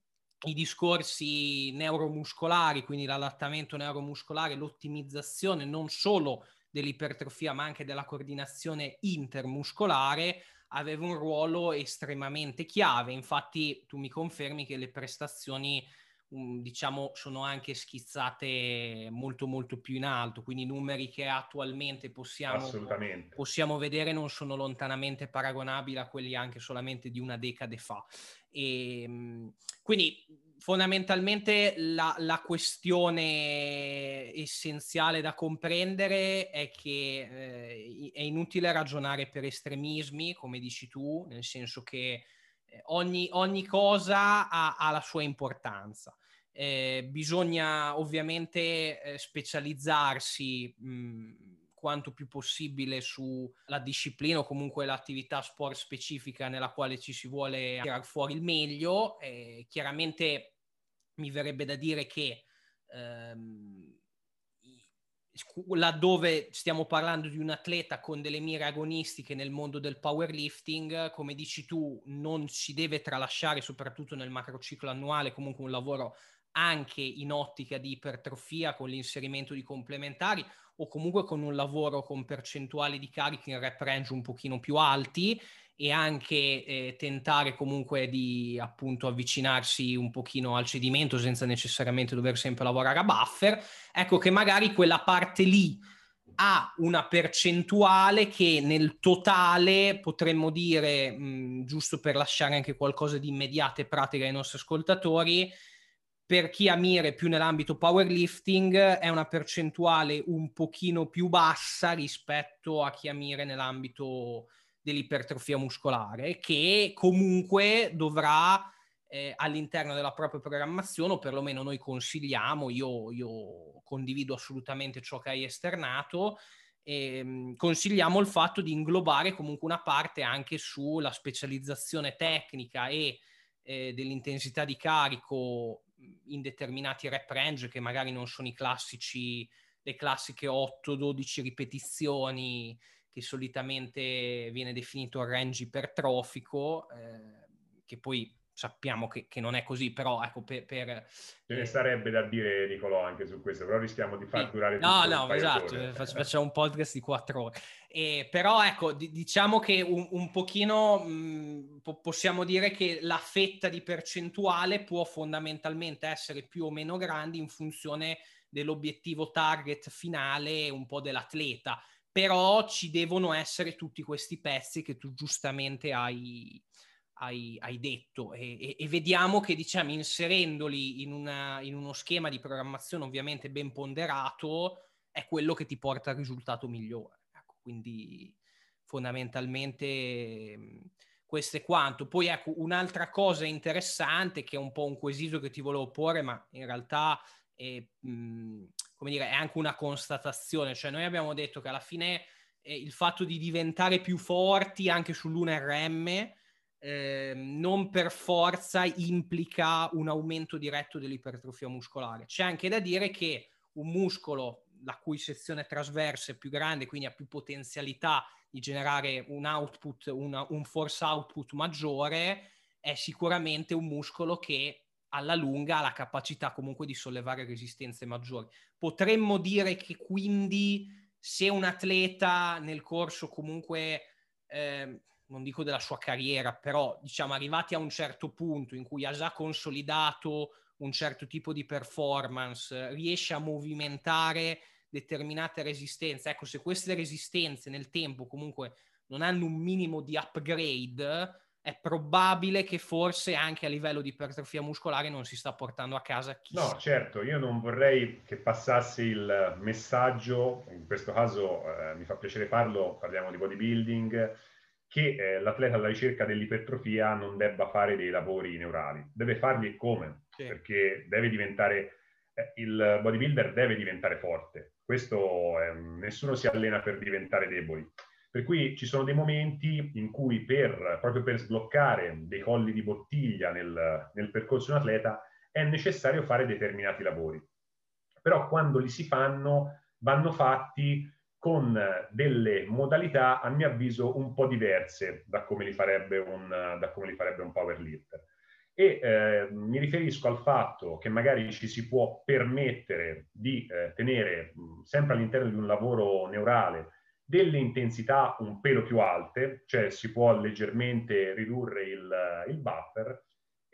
i discorsi neuromuscolari, quindi l'adattamento neuromuscolare, l'ottimizzazione non solo dell'ipertrofia ma anche della coordinazione intermuscolare aveva un ruolo estremamente chiave. Infatti tu mi confermi che le prestazioni diciamo sono anche schizzate molto molto più in alto, quindi i numeri che attualmente possiamo, possiamo vedere non sono lontanamente paragonabili a quelli anche solamente di una decade fa. E, ehm, quindi fondamentalmente la, la, questione essenziale da comprendere è che eh, è inutile ragionare per estremismi, come dici tu, nel senso che eh, ogni, ogni cosa ha, ha, la sua importanza. Eh, bisogna ovviamente eh, specializzarsi mh, quanto più possibile sulla disciplina o comunque l'attività sport specifica nella quale ci si vuole tirare fuori il meglio. Eh, chiaramente mi verrebbe da dire che ehm, laddove stiamo parlando di un atleta con delle mire agonistiche nel mondo del powerlifting, come dici tu, non si deve tralasciare, soprattutto nel macrociclo annuale, comunque un lavoro anche in ottica di ipertrofia con l'inserimento di complementari o comunque con un lavoro con percentuali di carichi in rep range un pochino più alti e anche eh, tentare comunque di appunto avvicinarsi un pochino al cedimento senza necessariamente dover sempre lavorare a buffer, ecco che magari quella parte lì ha una percentuale che nel totale potremmo dire, mh, giusto per lasciare anche qualcosa di immediata e pratica ai nostri ascoltatori, per chi ha mire più nell'ambito powerlifting è una percentuale un pochino più bassa rispetto a chi ha mire nell'ambito dell'ipertrofia muscolare, che comunque dovrà eh, all'interno della propria programmazione, o perlomeno noi consigliamo, io, io condivido assolutamente ciò che hai esternato, eh, consigliamo il fatto di inglobare comunque una parte anche sulla specializzazione tecnica e eh, dell'intensità di carico in determinati rep range che magari non sono i classici, le classiche 8-12 ripetizioni che solitamente viene definito range ipertrofico, eh, che poi sappiamo che, che, non è così, però ecco per... per Ce ne sarebbe da dire Nicolò anche su questo, però rischiamo di far durare... No, no, esatto, facciamo un podcast di quattro ore. E, però ecco, d- diciamo che un, un pochino mh, po- possiamo dire che la fetta di percentuale può fondamentalmente essere più o meno grande in funzione dell'obiettivo target finale un po' dell'atleta, però ci devono essere tutti questi pezzi che tu giustamente hai hai, hai detto e, e, e, vediamo che diciamo inserendoli in, una, in uno schema di programmazione ovviamente ben ponderato è quello che ti porta al risultato migliore. Ecco, quindi fondamentalmente questo è quanto. Poi ecco, un'altra cosa interessante che è un po' un quesito che ti volevo porre, ma in realtà è, mh, come dire, è anche una constatazione. Cioè noi abbiamo detto che alla fine eh, il fatto di diventare più forti anche sull'1RM eh, non per forza implica un aumento diretto dell'ipertrofia muscolare. C'è anche da dire che un muscolo la cui sezione trasversa è più grande, quindi ha più potenzialità di generare un output, una, un force output maggiore, è sicuramente un muscolo che alla lunga ha la capacità comunque di sollevare resistenze maggiori. Potremmo dire che quindi se un atleta nel corso comunque eh, non dico della sua carriera, però diciamo arrivati a un certo punto in cui ha già consolidato un certo tipo di performance, riesce a movimentare determinate resistenze. Ecco, se queste resistenze nel tempo comunque non hanno un minimo di upgrade, è probabile che forse anche a livello di ipertrofia muscolare non si sta portando a casa chissà. No, certo, io non vorrei che passasse il messaggio, in questo caso eh, mi fa piacere farlo, parliamo di bodybuilding, che eh, l'atleta alla ricerca dell'ipertrofia non debba fare dei lavori neurali. Deve farli e come? Sì. Perché deve diventare, eh, il bodybuilder deve diventare forte. Questo, nessuno si allena per diventare deboli per cui ci sono dei momenti in cui per, proprio per sbloccare dei colli di bottiglia nel, nel percorso di un atleta è necessario fare determinati lavori. Però quando li si fanno, vanno fatti con delle modalità, a mio avviso, un po' diverse da come li farebbe un, li farebbe un powerlifter. E eh, mi riferisco al fatto che magari ci si può permettere di eh, tenere sempre all'interno di un lavoro neurale delle intensità un pelo più alte, cioè si può leggermente ridurre il, il buffer,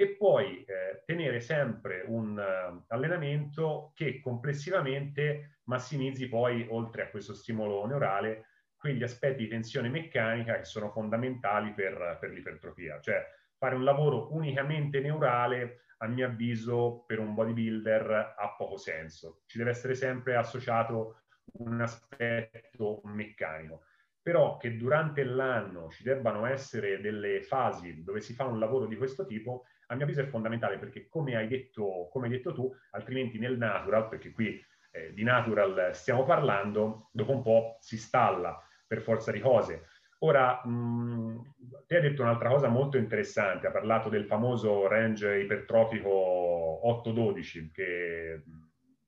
e poi eh, tenere sempre un uh, allenamento che complessivamente massimizzi poi, oltre a questo stimolo neurale, quegli aspetti di tensione meccanica che sono fondamentali per, per l'ipertrofia. Cioè fare un lavoro unicamente neurale, a mio avviso, per un bodybuilder ha poco senso. Ci deve essere sempre associato un aspetto meccanico, però che durante l'anno ci debbano essere delle fasi dove si fa un lavoro di questo tipo, a mio avviso è fondamentale perché come hai detto, come hai detto tu, altrimenti nel natural, perché qui eh, di natural stiamo parlando, dopo un po' si stalla per forza di cose. Ora, mh, te hai detto un'altra cosa molto interessante, ha parlato del famoso range ipertrofico 8-12 che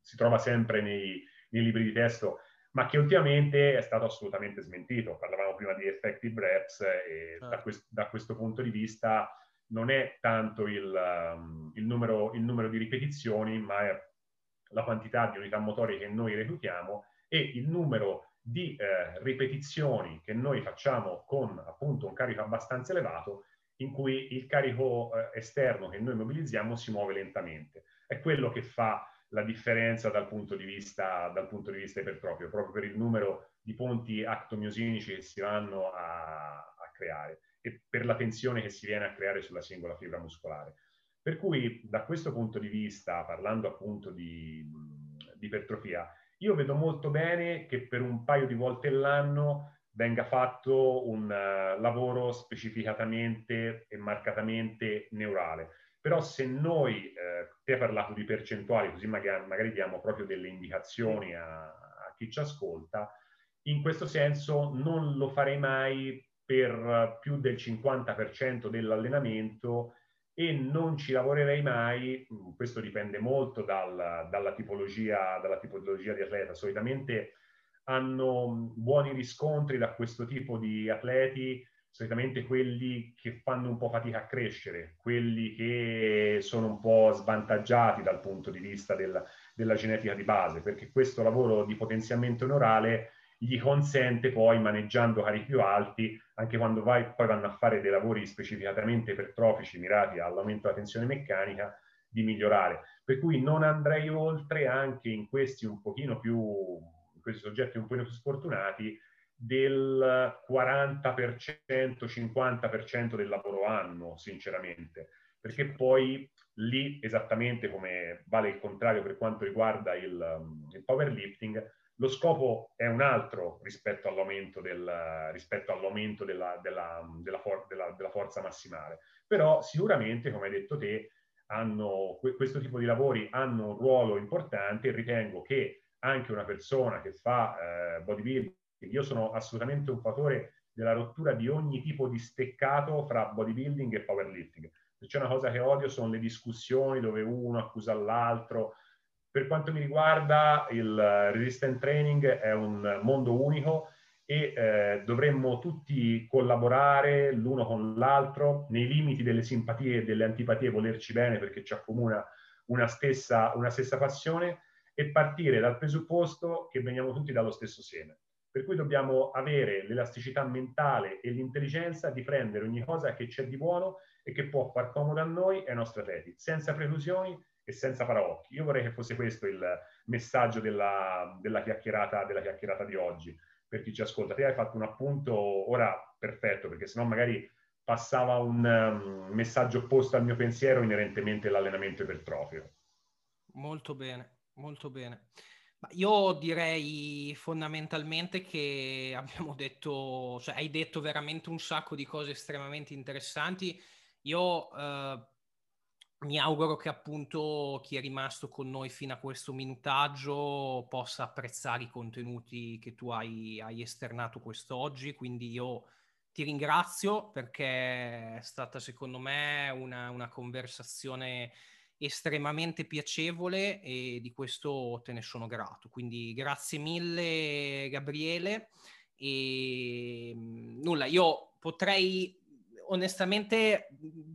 si trova sempre nei, nei libri di testo, ma che ultimamente è stato assolutamente smentito. Parlavamo prima di effective reps e ah. da, quest- da, questo punto di vista non è tanto il, um, il, numero, il, numero, di ripetizioni, ma è la quantità di unità motorie che noi reclutiamo e il numero di eh, ripetizioni che noi facciamo con appunto un carico abbastanza elevato in cui il carico eh, esterno che noi mobilizziamo si muove lentamente. È quello che fa la differenza dal punto di vista, dal punto di vista ipertrofio, proprio per il numero di ponti actomiosinici che si vanno a, a creare e per la tensione che si viene a creare sulla singola fibra muscolare. Per cui da questo punto di vista, parlando appunto di, di ipertrofia, io vedo molto bene che per un paio di volte l'anno venga fatto un uh, lavoro specificatamente e marcatamente neurale però se noi, eh, te hai parlato di percentuali, così magari, magari diamo proprio delle indicazioni a, a, chi ci ascolta, in questo senso non lo farei mai per più del 50% dell'allenamento e non ci lavorerei mai, mm, questo dipende molto dal, dalla, tipologia, dalla tipologia di atleta, solitamente hanno buoni riscontri da questo tipo di atleti solitamente quelli che fanno un po' fatica a crescere, quelli che sono un po' svantaggiati dal punto di vista del, della genetica di base, perché questo lavoro di potenziamento neurale gli consente poi, maneggiando carichi più alti, anche quando vai, poi vanno a fare dei lavori specificatamente ipertrofici mirati all'aumento della tensione meccanica, di migliorare. Per cui non andrei oltre anche in questi un pochino più, in questi soggetti un pochino più sfortunati, del 40%, 50% del lavoro anno, sinceramente, perché poi lì, esattamente come vale il contrario per quanto riguarda il, il powerlifting, lo scopo è un altro rispetto all'aumento, del, rispetto all'aumento della, della, della, for, della, forza massimale. Però sicuramente, come hai detto te, hanno, questo tipo di lavori hanno un ruolo importante e ritengo che anche una persona che fa eh, bodybuilding io sono assolutamente un fautore della rottura di ogni tipo di steccato fra bodybuilding e powerlifting. Se c'è una cosa che odio sono le discussioni dove uno accusa l'altro. Per quanto mi riguarda, il resistant training è un mondo unico e eh, dovremmo tutti collaborare l'uno con l'altro nei limiti delle simpatie e delle antipatie, volerci bene perché ci accomuna una stessa, una stessa passione e partire dal presupposto che veniamo tutti dallo stesso seme. Per cui dobbiamo avere l'elasticità mentale e l'intelligenza di prendere ogni cosa che c'è di buono e che può far comodo a noi e ai nostri atleti, senza preclusioni e senza paraocchi. Io vorrei che fosse questo il messaggio della, della, chiacchierata, della chiacchierata di oggi per chi ci ascolta. Te hai fatto un appunto ora perfetto, perché sennò magari passava un um, messaggio opposto al mio pensiero inerentemente all'allenamento ipertrofio. Molto bene, molto bene. Io direi fondamentalmente che abbiamo detto, cioè hai detto veramente un sacco di cose estremamente interessanti. Io eh, mi auguro che appunto chi è rimasto con noi fino a questo minutaggio possa apprezzare i contenuti che tu hai, hai esternato quest'oggi, quindi io ti ringrazio perché è stata secondo me una, una conversazione estremamente piacevole e di questo te ne sono grato. Quindi grazie mille Gabriele e nulla, io potrei onestamente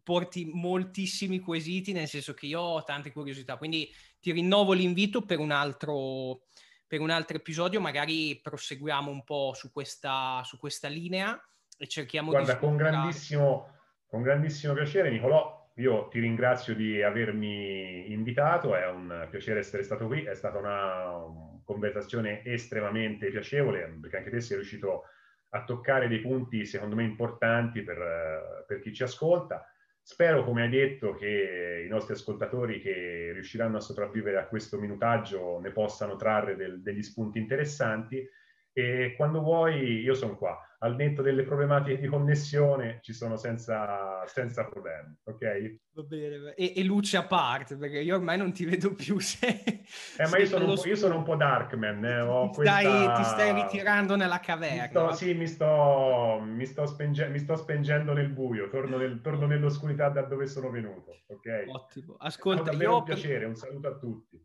porti moltissimi quesiti, nel senso che io ho tante curiosità, quindi ti rinnovo l'invito per un altro, per un altro episodio, magari proseguiamo un po' su questa, su questa linea e cerchiamo Guarda, di... Guarda, con grandissimo, con grandissimo piacere Nicolò, io ti ringrazio di avermi invitato, è un piacere essere stato qui, è stata una conversazione estremamente piacevole, perché anche te sei riuscito a toccare dei punti secondo me importanti per, per chi ci ascolta. Spero, come hai detto, che i nostri ascoltatori che riusciranno a sopravvivere a questo minutaggio ne possano trarre del, degli spunti interessanti e quando vuoi io sono qua. Al netto delle problematiche di connessione ci sono senza, senza problemi, ok? Va bene, e, e, luce a parte, perché io ormai non ti vedo più se... Eh, ma io sono, io sono, un po', Darkman, eh, questa... stai, ti, stai, ritirando nella caverna. Mi sto, sì, mi sto, mi, sto spenge, mi sto, spengendo nel buio, torno, nel, torno, nell'oscurità da dove sono venuto, ok? Ottimo, ascolta, è io... un piacere, un saluto a tutti.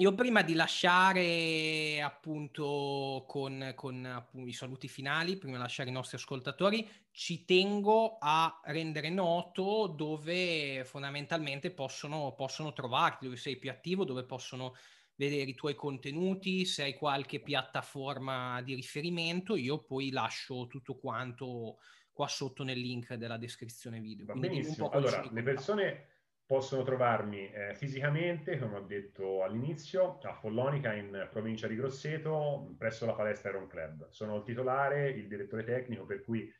Io prima di lasciare appunto con, con appunto, i saluti finali, prima di lasciare i nostri ascoltatori, ci tengo a rendere noto dove fondamentalmente possono, possono trovarti, dove sei più attivo, dove possono vedere i tuoi contenuti, se hai qualche piattaforma di riferimento, io poi lascio tutto quanto qua sotto nel link della descrizione video. Va benissimo. allora, le persone possono trovarmi eh, fisicamente, come ho detto all'inizio, a Follonica in provincia di Grosseto, presso la palestra Iron Club. Sono il titolare, il direttore tecnico, per cui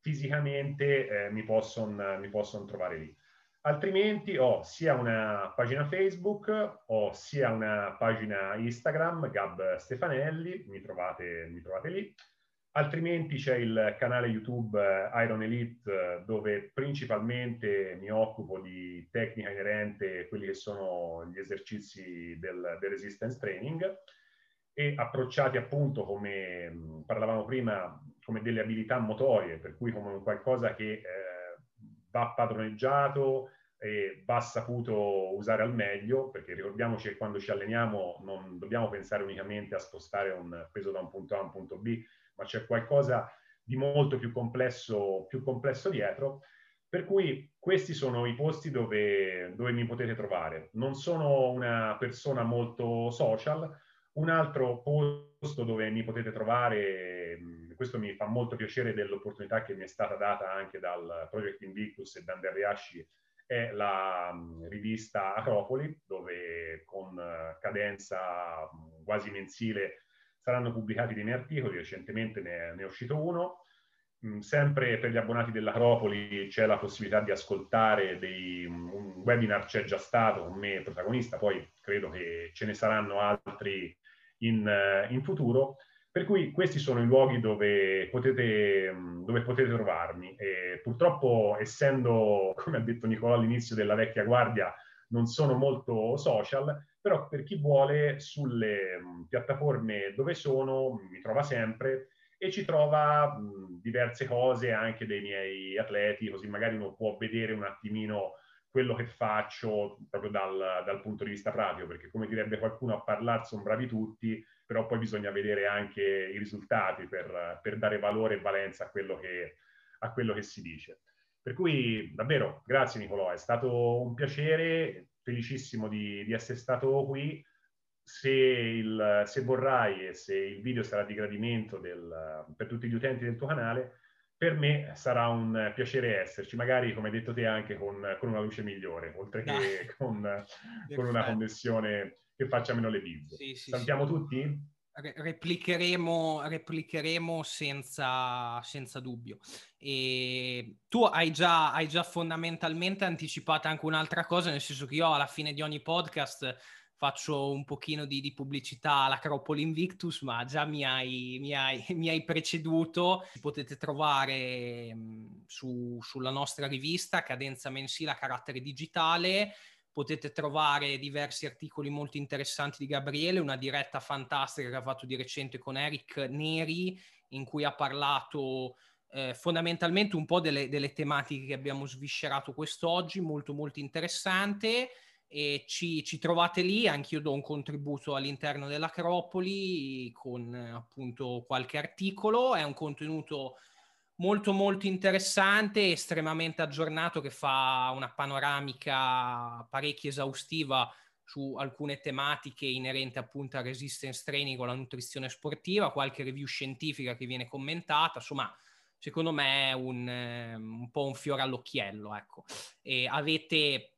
fisicamente eh, mi possono posson trovare lì. Altrimenti ho sia una pagina Facebook, ho sia una pagina Instagram, Gab Stefanelli, mi trovate, mi trovate lì Altrimenti c'è il canale YouTube eh, Iron Elite eh, dove principalmente mi occupo di tecnica inerente, quelli che sono gli esercizi del, del resistance training. E approcciati appunto come parlavamo prima come delle abilità motorie, per cui come qualcosa che eh, va padroneggiato e va saputo usare al meglio, perché ricordiamoci che quando ci alleniamo non dobbiamo pensare unicamente a spostare un peso da un punto A a un punto B, ma c'è qualcosa di molto più complesso, più complesso dietro. Per cui questi sono i posti dove, dove, mi potete trovare. Non sono una persona molto social. Un altro posto dove mi potete trovare, questo mi fa molto piacere dell'opportunità che mi è stata data anche dal Project Invictus e da Andrea è la rivista Acropoli, dove con cadenza quasi mensile saranno pubblicati dei miei articoli, recentemente ne, ne è uscito uno. Mm, sempre per gli abbonati dell'Acropoli c'è la possibilità di ascoltare dei, un webinar, c'è già stato con me protagonista, poi credo che ce ne saranno altri in, in futuro. Per cui questi sono i luoghi dove potete, mm, dove potete trovarmi. E purtroppo, essendo, come ha detto Nicolò all'inizio della vecchia guardia, non sono molto social, però per chi vuole sulle mh, mm, piattaforme dove sono mi trova sempre e ci trova mh, mm, diverse cose anche dei miei atleti, così magari uno può vedere un attimino quello che faccio proprio dal, dal punto di vista pratico, perché come direbbe qualcuno a parlare sono bravi tutti, però poi bisogna vedere anche i risultati per, per dare valore e valenza a quello che, a quello che si dice. Per cui davvero grazie Nicolò, è stato un piacere, felicissimo di, di essere stato qui. Se, il, se, vorrai e se il video sarà di gradimento del, per tutti gli utenti del tuo canale, per me sarà un piacere esserci, magari come hai detto te anche con, con una luce migliore, oltre che con, con, una connessione che faccia meno le pizze. Sì, sì, Salutiamo sì. tutti? Replicheremo, replicheremo senza, senza, dubbio. E tu hai già, hai già fondamentalmente anticipato anche un'altra cosa, nel senso che io alla fine di ogni podcast faccio un pochino di, di pubblicità all'Acropoli Invictus, ma già mi hai, mi hai, mi hai preceduto. Potete trovare mh, su, sulla nostra rivista Cadenza Mensile a carattere digitale potete trovare diversi articoli molto interessanti di Gabriele, una diretta fantastica che ha fatto di recente con Eric Neri, in cui ha parlato eh, fondamentalmente un po' delle, delle, tematiche che abbiamo sviscerato quest'oggi, molto molto interessante. E ci, ci trovate lì, anche io do un contributo all'interno dell'Acropoli con appunto qualche articolo, è un contenuto molto molto interessante, estremamente aggiornato che fa una panoramica parecchio esaustiva su alcune tematiche inerenti appunto al resistance training o alla nutrizione sportiva, qualche review scientifica che viene commentata, insomma secondo me è un, un po' un fiore all'occhiello, ecco. E avete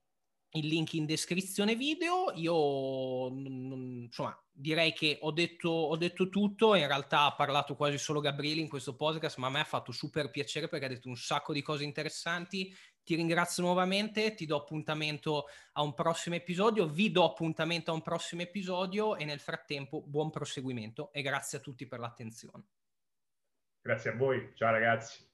il link in descrizione video. Io insomma direi che ho detto, ho detto, tutto. In realtà ha parlato quasi solo Gabriele in questo podcast, ma a me ha fatto super piacere perché ha detto un sacco di cose interessanti. Ti ringrazio nuovamente, ti do appuntamento a un prossimo episodio, vi do appuntamento a un prossimo episodio e nel frattempo buon proseguimento e grazie a tutti per l'attenzione. Grazie a voi, ciao ragazzi.